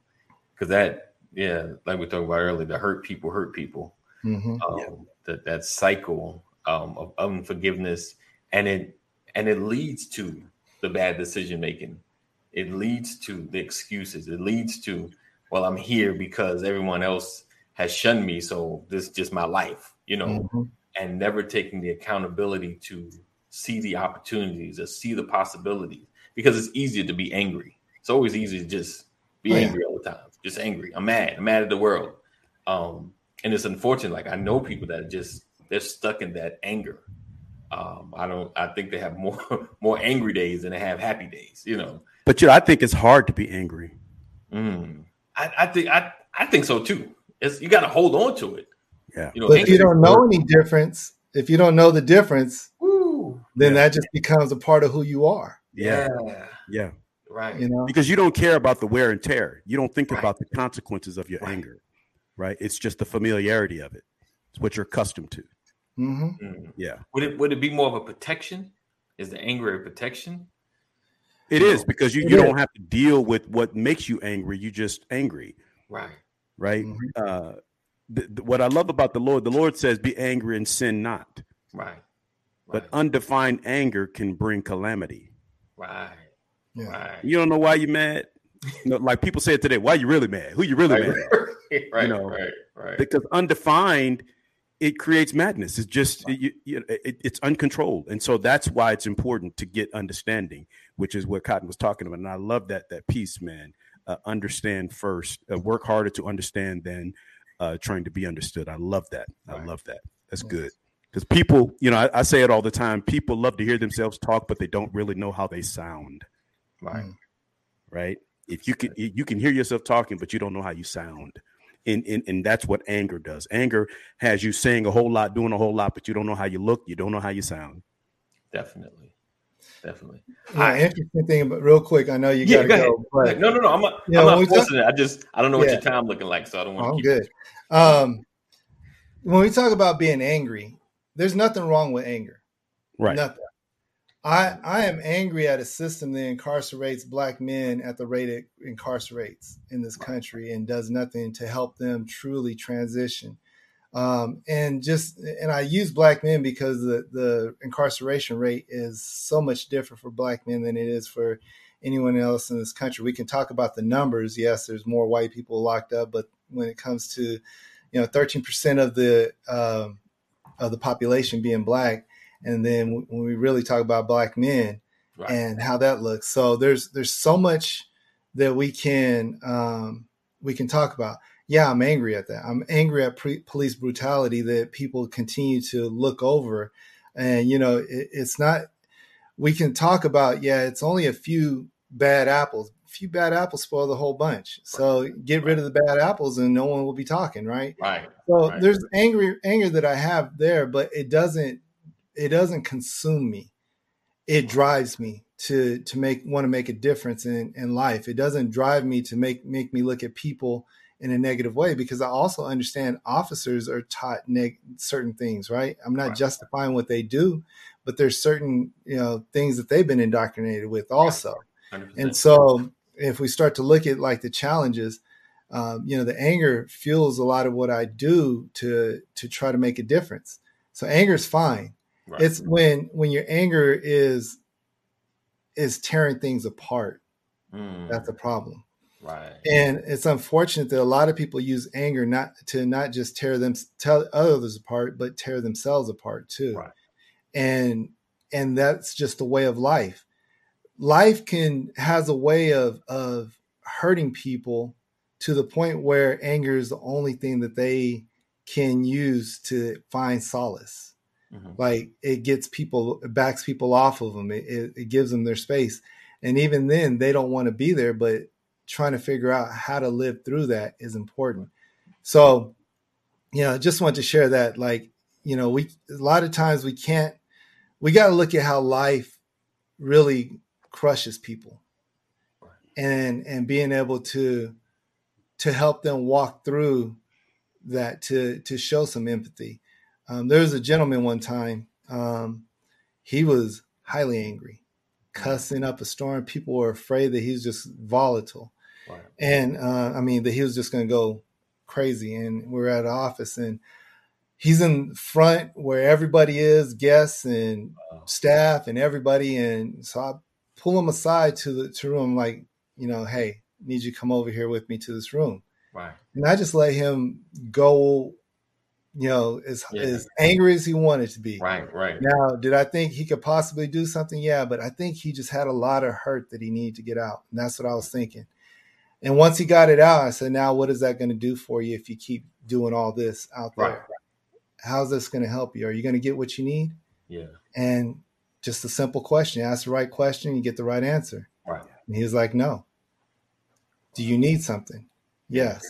S2: cause that, yeah, like we talked about earlier, the hurt people hurt people. Mm-hmm. Um, yeah. that, that cycle um, of unforgiveness and it, and it leads to the bad decision making it leads to the excuses. It leads to, well, I'm here because everyone else has shunned me, so this is just my life, you know, mm-hmm. and never taking the accountability to see the opportunities or see the possibilities because it's easier to be angry. It's always easy to just be oh, angry all the time, just angry. I'm mad. I'm mad at the world. Um, and it's unfortunate. Like I know people that just they're stuck in that anger. Um, I don't. I think they have more more angry days than they have happy days. You know,
S5: but you know, I think it's hard to be angry.
S2: Mm. I, I, think I, I think so too. It's, you got to hold on to it.
S5: Yeah.
S3: You know, but if you don't know any difference, if you don't know the difference, Ooh, then yeah. that just becomes a part of who you are.
S5: Yeah. Yeah. yeah.
S2: Right.
S3: You know,
S5: because you don't care about the wear and tear. You don't think right. about the consequences of your right. anger. Right. It's just the familiarity of it. It's what you're accustomed to.
S3: Mm-hmm.
S5: Mm. Yeah.
S2: Would it would it be more of a protection? Is the anger a protection?
S5: It is because you, you don't have to deal with what makes you angry. You just angry.
S2: Right.
S5: Right. Mm-hmm. Uh, th- th- what I love about the Lord, the Lord says, "Be angry and sin not."
S2: Right. right.
S5: But undefined anger can bring calamity.
S2: Right.
S3: Yeah. Right.
S5: You don't know why you're mad. You know, like people say it today. Why you really mad? Who you really
S2: right.
S5: mad?
S2: right. You know, right. Right.
S5: Because undefined it creates madness. It's just you, you, it, it's uncontrolled, and so that's why it's important to get understanding, which is what Cotton was talking about. And I love that that piece, man. Uh, understand first, uh, work harder to understand than uh, trying to be understood. I love that. I love that. That's good because people, you know, I, I, say it all the time. People love to hear themselves talk, but they don't really know how they sound.
S2: Right.
S5: Right. If you can, you can hear yourself talking, but you don't know how you sound and, and, and that's what anger does. Anger has you saying a whole lot, doing a whole lot, but you don't know how you look, you don't know how you sound.
S2: Definitely. Definitely.
S3: Yeah, I, interesting thing, but real quick, I know you yeah, gotta go. go but,
S2: no, no, no. I'm not, I'm not forcing talk, it. I just I don't know what yeah. your time looking like, so I don't want to.
S3: Oh, I'm good. Um, when we talk about being angry, there's nothing wrong with anger.
S5: Right.
S3: Nothing. I I am angry at a system that incarcerates black men at the rate it incarcerates in this country and does nothing to help them truly transition. Um, and just and I use black men because the the incarceration rate is so much different for black men than it is for anyone else in this country. We can talk about the numbers. Yes, there's more white people locked up, but when it comes to you know 13% of the uh, of the population being black and then when we really talk about black men right. and how that looks. So there's there's so much that we can um, we can talk about. Yeah i'm angry at that. I'm angry at pre- police brutality that people continue to look over. And you know it, it's not we can talk about yeah it's only a few bad apples. A few bad apples spoil the whole bunch. So get rid of the bad apples and no one will be talking right?
S2: Right.
S3: So
S2: right.
S3: there's angry anger that i have there but it doesn't it doesn't consume me. It drives me to to make want to make a difference in in life. It doesn't drive me to make make me look at people in a negative way because I also understand officers are taught neg- certain things, right? I'm not right. justifying what they do, but there's certain, you know, things that they've been indoctrinated with also. 100%. And so if we start to look at like the challenges, um, you know, the anger fuels a lot of what I do to to try to make a difference. So anger is fine. Right. It's when when your anger is is tearing things apart. Mm. That's a problem.
S2: Right.
S3: And it's unfortunate that a lot of people use anger not to not just tear them tell others apart, but tear themselves apart too. Right. And and that's just a way of life. Life can has a way of of hurting people to the point where anger is the only thing that they can use to find solace. Mm-hmm. Like it gets people, it backs people off of them. It, it, it gives them their space. And even then, they don't want to be there, but trying to figure out how to live through that is important. So, you know, just want to share that. Like, you know, we, a lot of times we can't, we got to look at how life really crushes people and, and being able to, to help them walk through that to to show some empathy. Um, there was a gentleman one time. Um, he was highly angry, cussing up a storm. People were afraid that he was just volatile, and uh, I mean that he was just going to go crazy. And we are at an office, and he's in front where everybody is, guests and wow. staff and everybody. And so I pull him aside to the to room, like you know, hey, need you come over here with me to this room.
S2: Right.
S3: And I just let him go, you know, as yeah. as angry as he wanted to be.
S2: Right, right.
S3: Now, did I think he could possibly do something? Yeah, but I think he just had a lot of hurt that he needed to get out. And that's what I was thinking. And once he got it out, I said, now what is that going to do for you if you keep doing all this out there? Right. How's this going to help you? Are you going to get what you need?
S2: Yeah.
S3: And just a simple question. You ask the right question, you get the right answer.
S2: Right.
S3: And he was like, no. Do you need something? Yes.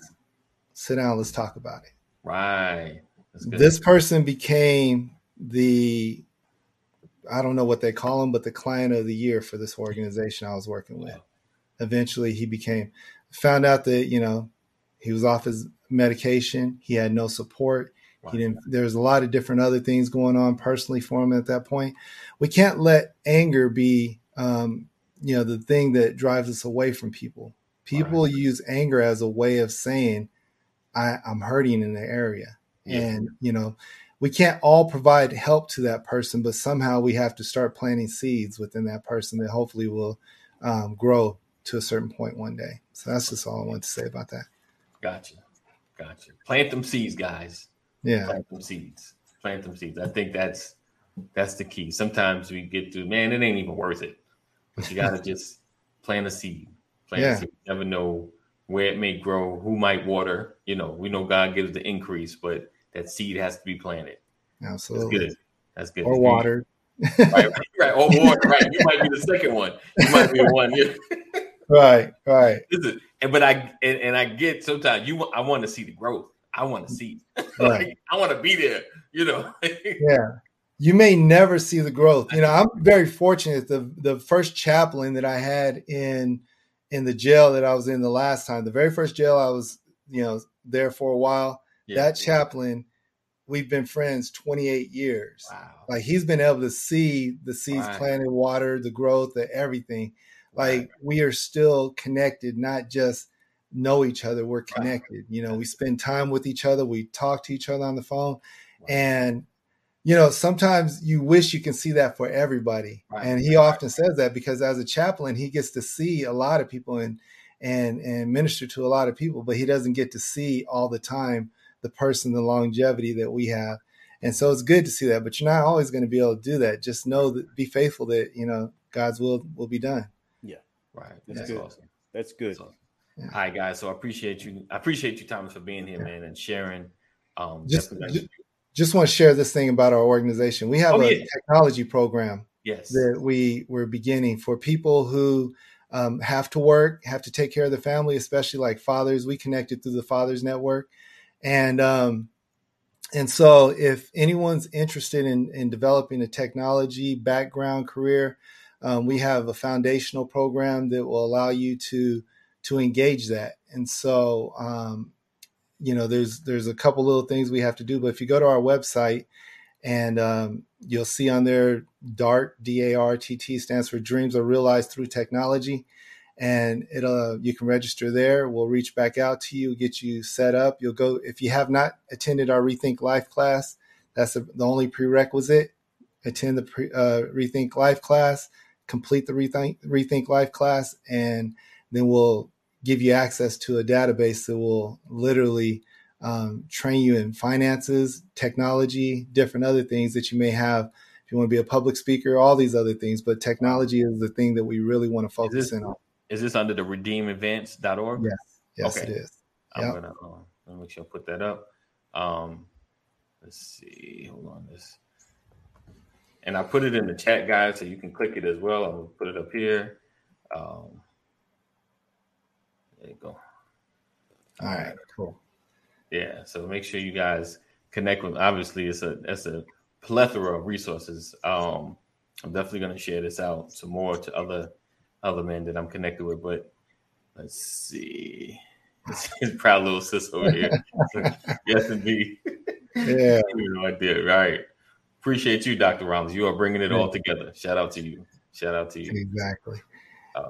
S3: Sit down. Let's talk about it.
S2: Right.
S3: This person became the, I don't know what they call him, but the client of the year for this organization I was working with. Eventually, he became, found out that, you know, he was off his medication. He had no support. Wow. He didn't, there's a lot of different other things going on personally for him at that point. We can't let anger be, um, you know, the thing that drives us away from people. People right. use anger as a way of saying, I, am hurting in the area. Yeah. And, you know, we can't all provide help to that person, but somehow we have to start planting seeds within that person that hopefully will um, grow to a certain point one day. So that's just all I want to say about that.
S2: Gotcha. Gotcha. Plant them seeds, guys.
S3: Yeah.
S2: Plant them seeds. Plant them seeds. I think that's that's the key. Sometimes we get to, man, it ain't even worth it. But you gotta just plant a seed plant yeah. seed. You never know where it may grow, who might water. You know, we know God gives the increase, but that seed has to be planted.
S3: Absolutely.
S2: That's good. That's good.
S3: Or water.
S2: right, right, right. Or water, right. You might be the second one. You might be the one.
S3: Right, right.
S2: Listen, and but I and, and I get sometimes you I want to see the growth. I want to see. Right. like, I want to be there, you know.
S3: yeah. You may never see the growth. You know, I'm very fortunate. The the first chaplain that I had in in the jail that I was in the last time, the very first jail I was, you know, there for a while. Yeah. That chaplain, we've been friends 28 years. Wow. Like he's been able to see the seeds right. planted, water, the growth, the everything. Like right. we are still connected, not just know each other. We're connected. You know, we spend time with each other. We talk to each other on the phone. And you know, sometimes you wish you can see that for everybody. Right. And he often says that because as a chaplain, he gets to see a lot of people and and and minister to a lot of people, but he doesn't get to see all the time the person, the longevity that we have. And so it's good to see that, but you're not always going to be able to do that. Just know that be faithful that, you know, God's will will be done.
S2: Yeah. Right. That's, That's
S5: good. awesome. That's good. That's awesome.
S2: Yeah. All right, guys. So I appreciate you. I appreciate you, Thomas, for being here, yeah. man, and sharing. Um,
S3: just, just, just want to share this thing about our organization. We have oh, a yeah. technology program
S2: yes.
S3: that we we're beginning for people who um, have to work, have to take care of the family, especially like fathers. We connected through the Fathers Network, and um, and so if anyone's interested in in developing a technology background career, um, we have a foundational program that will allow you to to engage that. And so um, you know, there's there's a couple little things we have to do. But if you go to our website and um, you'll see on there DART, D A R T T stands for Dreams Are Realized Through Technology. And it'll you can register there. We'll reach back out to you, get you set up. You'll go if you have not attended our Rethink Life class. That's the, the only prerequisite. Attend the pre, uh, Rethink Life class, complete the Rethink Rethink Life class, and then we'll give you access to a database that will literally um, train you in finances, technology, different other things that you may have. If you want to be a public speaker, all these other things, but technology is the thing that we really want to focus
S2: this,
S3: in on.
S2: Is this under the redeemevents.org?
S3: Yes, yes,
S2: Okay.
S3: it is.
S2: I'm gonna uh, make sure I put that up. Um, let's see. Hold on this. And I put it in the chat, guys, so you can click it as well. I'll put it up here. Um, there you go.
S3: All right, cool.
S2: Yeah, so make sure you guys connect with. Obviously, it's a it's a plethora of resources. Um, I'm definitely going to share this out some more to other other men that I'm connected with. But let's see, his proud little sis over here. yes, indeed.
S3: Yeah,
S2: You know, I did right. Appreciate you, Dr. Rollins. You are bringing it all together. Shout out to you. Shout out to you.
S3: exactly.
S2: Um,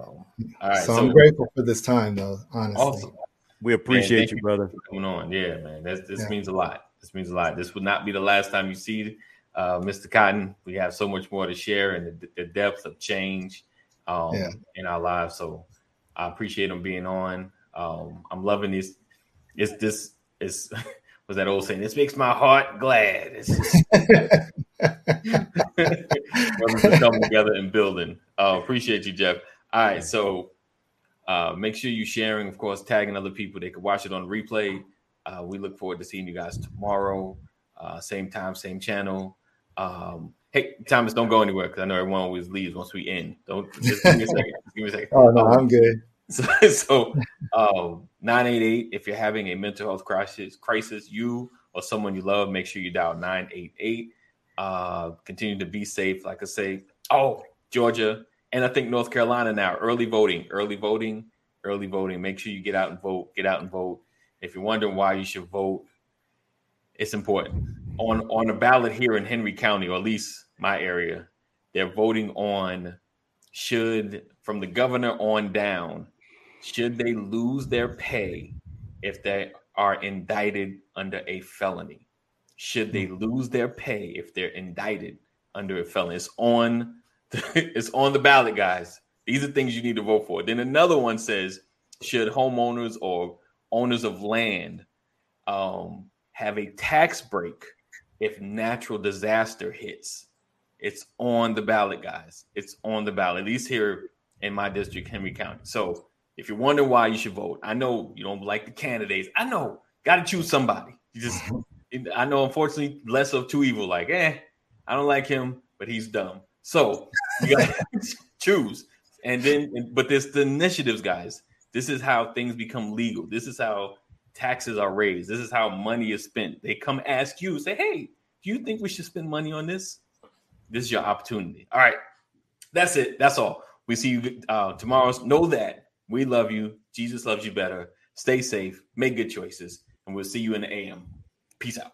S2: all right,
S3: so,
S2: so,
S3: I'm grateful for this time, though. Honestly,
S2: awesome.
S5: We appreciate
S2: thank
S5: you,
S2: you.
S5: brother.
S2: coming on. Yeah, man. That's, this
S3: Yeah.
S2: means a lot. This means a lot. This would not be the last time you see uh, Mr. Cotton. We have so much more to share and the, the depth of change um,
S3: Yeah.
S2: in our lives. So I appreciate him being on. Um, I'm loving this. It's this. It's was that old saying? This makes my heart glad. It's just coming together and building. Uh, appreciate you, Jeff. All right, so uh, make sure you're sharing, of course, tagging other people. They can watch it on replay. Uh, we look forward to seeing you guys tomorrow, uh, same time, same channel. Um, hey, Thomas, don't go anywhere because I know everyone always leaves once we end. Don't just give me a second. Just give me a second.
S3: oh no, I'm good.
S2: So, so um, 988, if you're having a mental health crisis, crisis, you or someone you love, make sure you dial 988. Uh, continue to be safe. Like I say, oh, Georgia, and I think North Carolina now, early voting, early voting, early voting. Make sure you get out and vote. Get out and vote. If you're wondering why you should vote, it's important. On on the ballot here in Henry County, or at least my area, they're voting on should from the governor on down, should they lose their pay if they are indicted under a felony? Should they lose their pay if they're indicted under a felony? It's on it's on the ballot, guys. These are things you need to vote for. Then another one says, should homeowners or owners of land um, have a tax break if natural disaster hits? It's on the ballot, guys. It's on the ballot, at least here in my district, Henry County. So if you're wondering why you should vote, I know you don't like the candidates. I know, got to choose somebody. You just, I know, unfortunately, less of two evil. Like, eh, I don't like him, but he's dumb. So you got to choose. And then, but this the initiatives, guys. This is how things become legal. This is how taxes are raised. This is how money is spent. They come ask you, say, hey, do you think we should spend money on this? This is your opportunity. All right. That's it. That's all. We see you uh, tomorrow. Know that we love you. Jesus loves you better. Stay safe. Make good choices. And we'll see you in the AM. Peace out.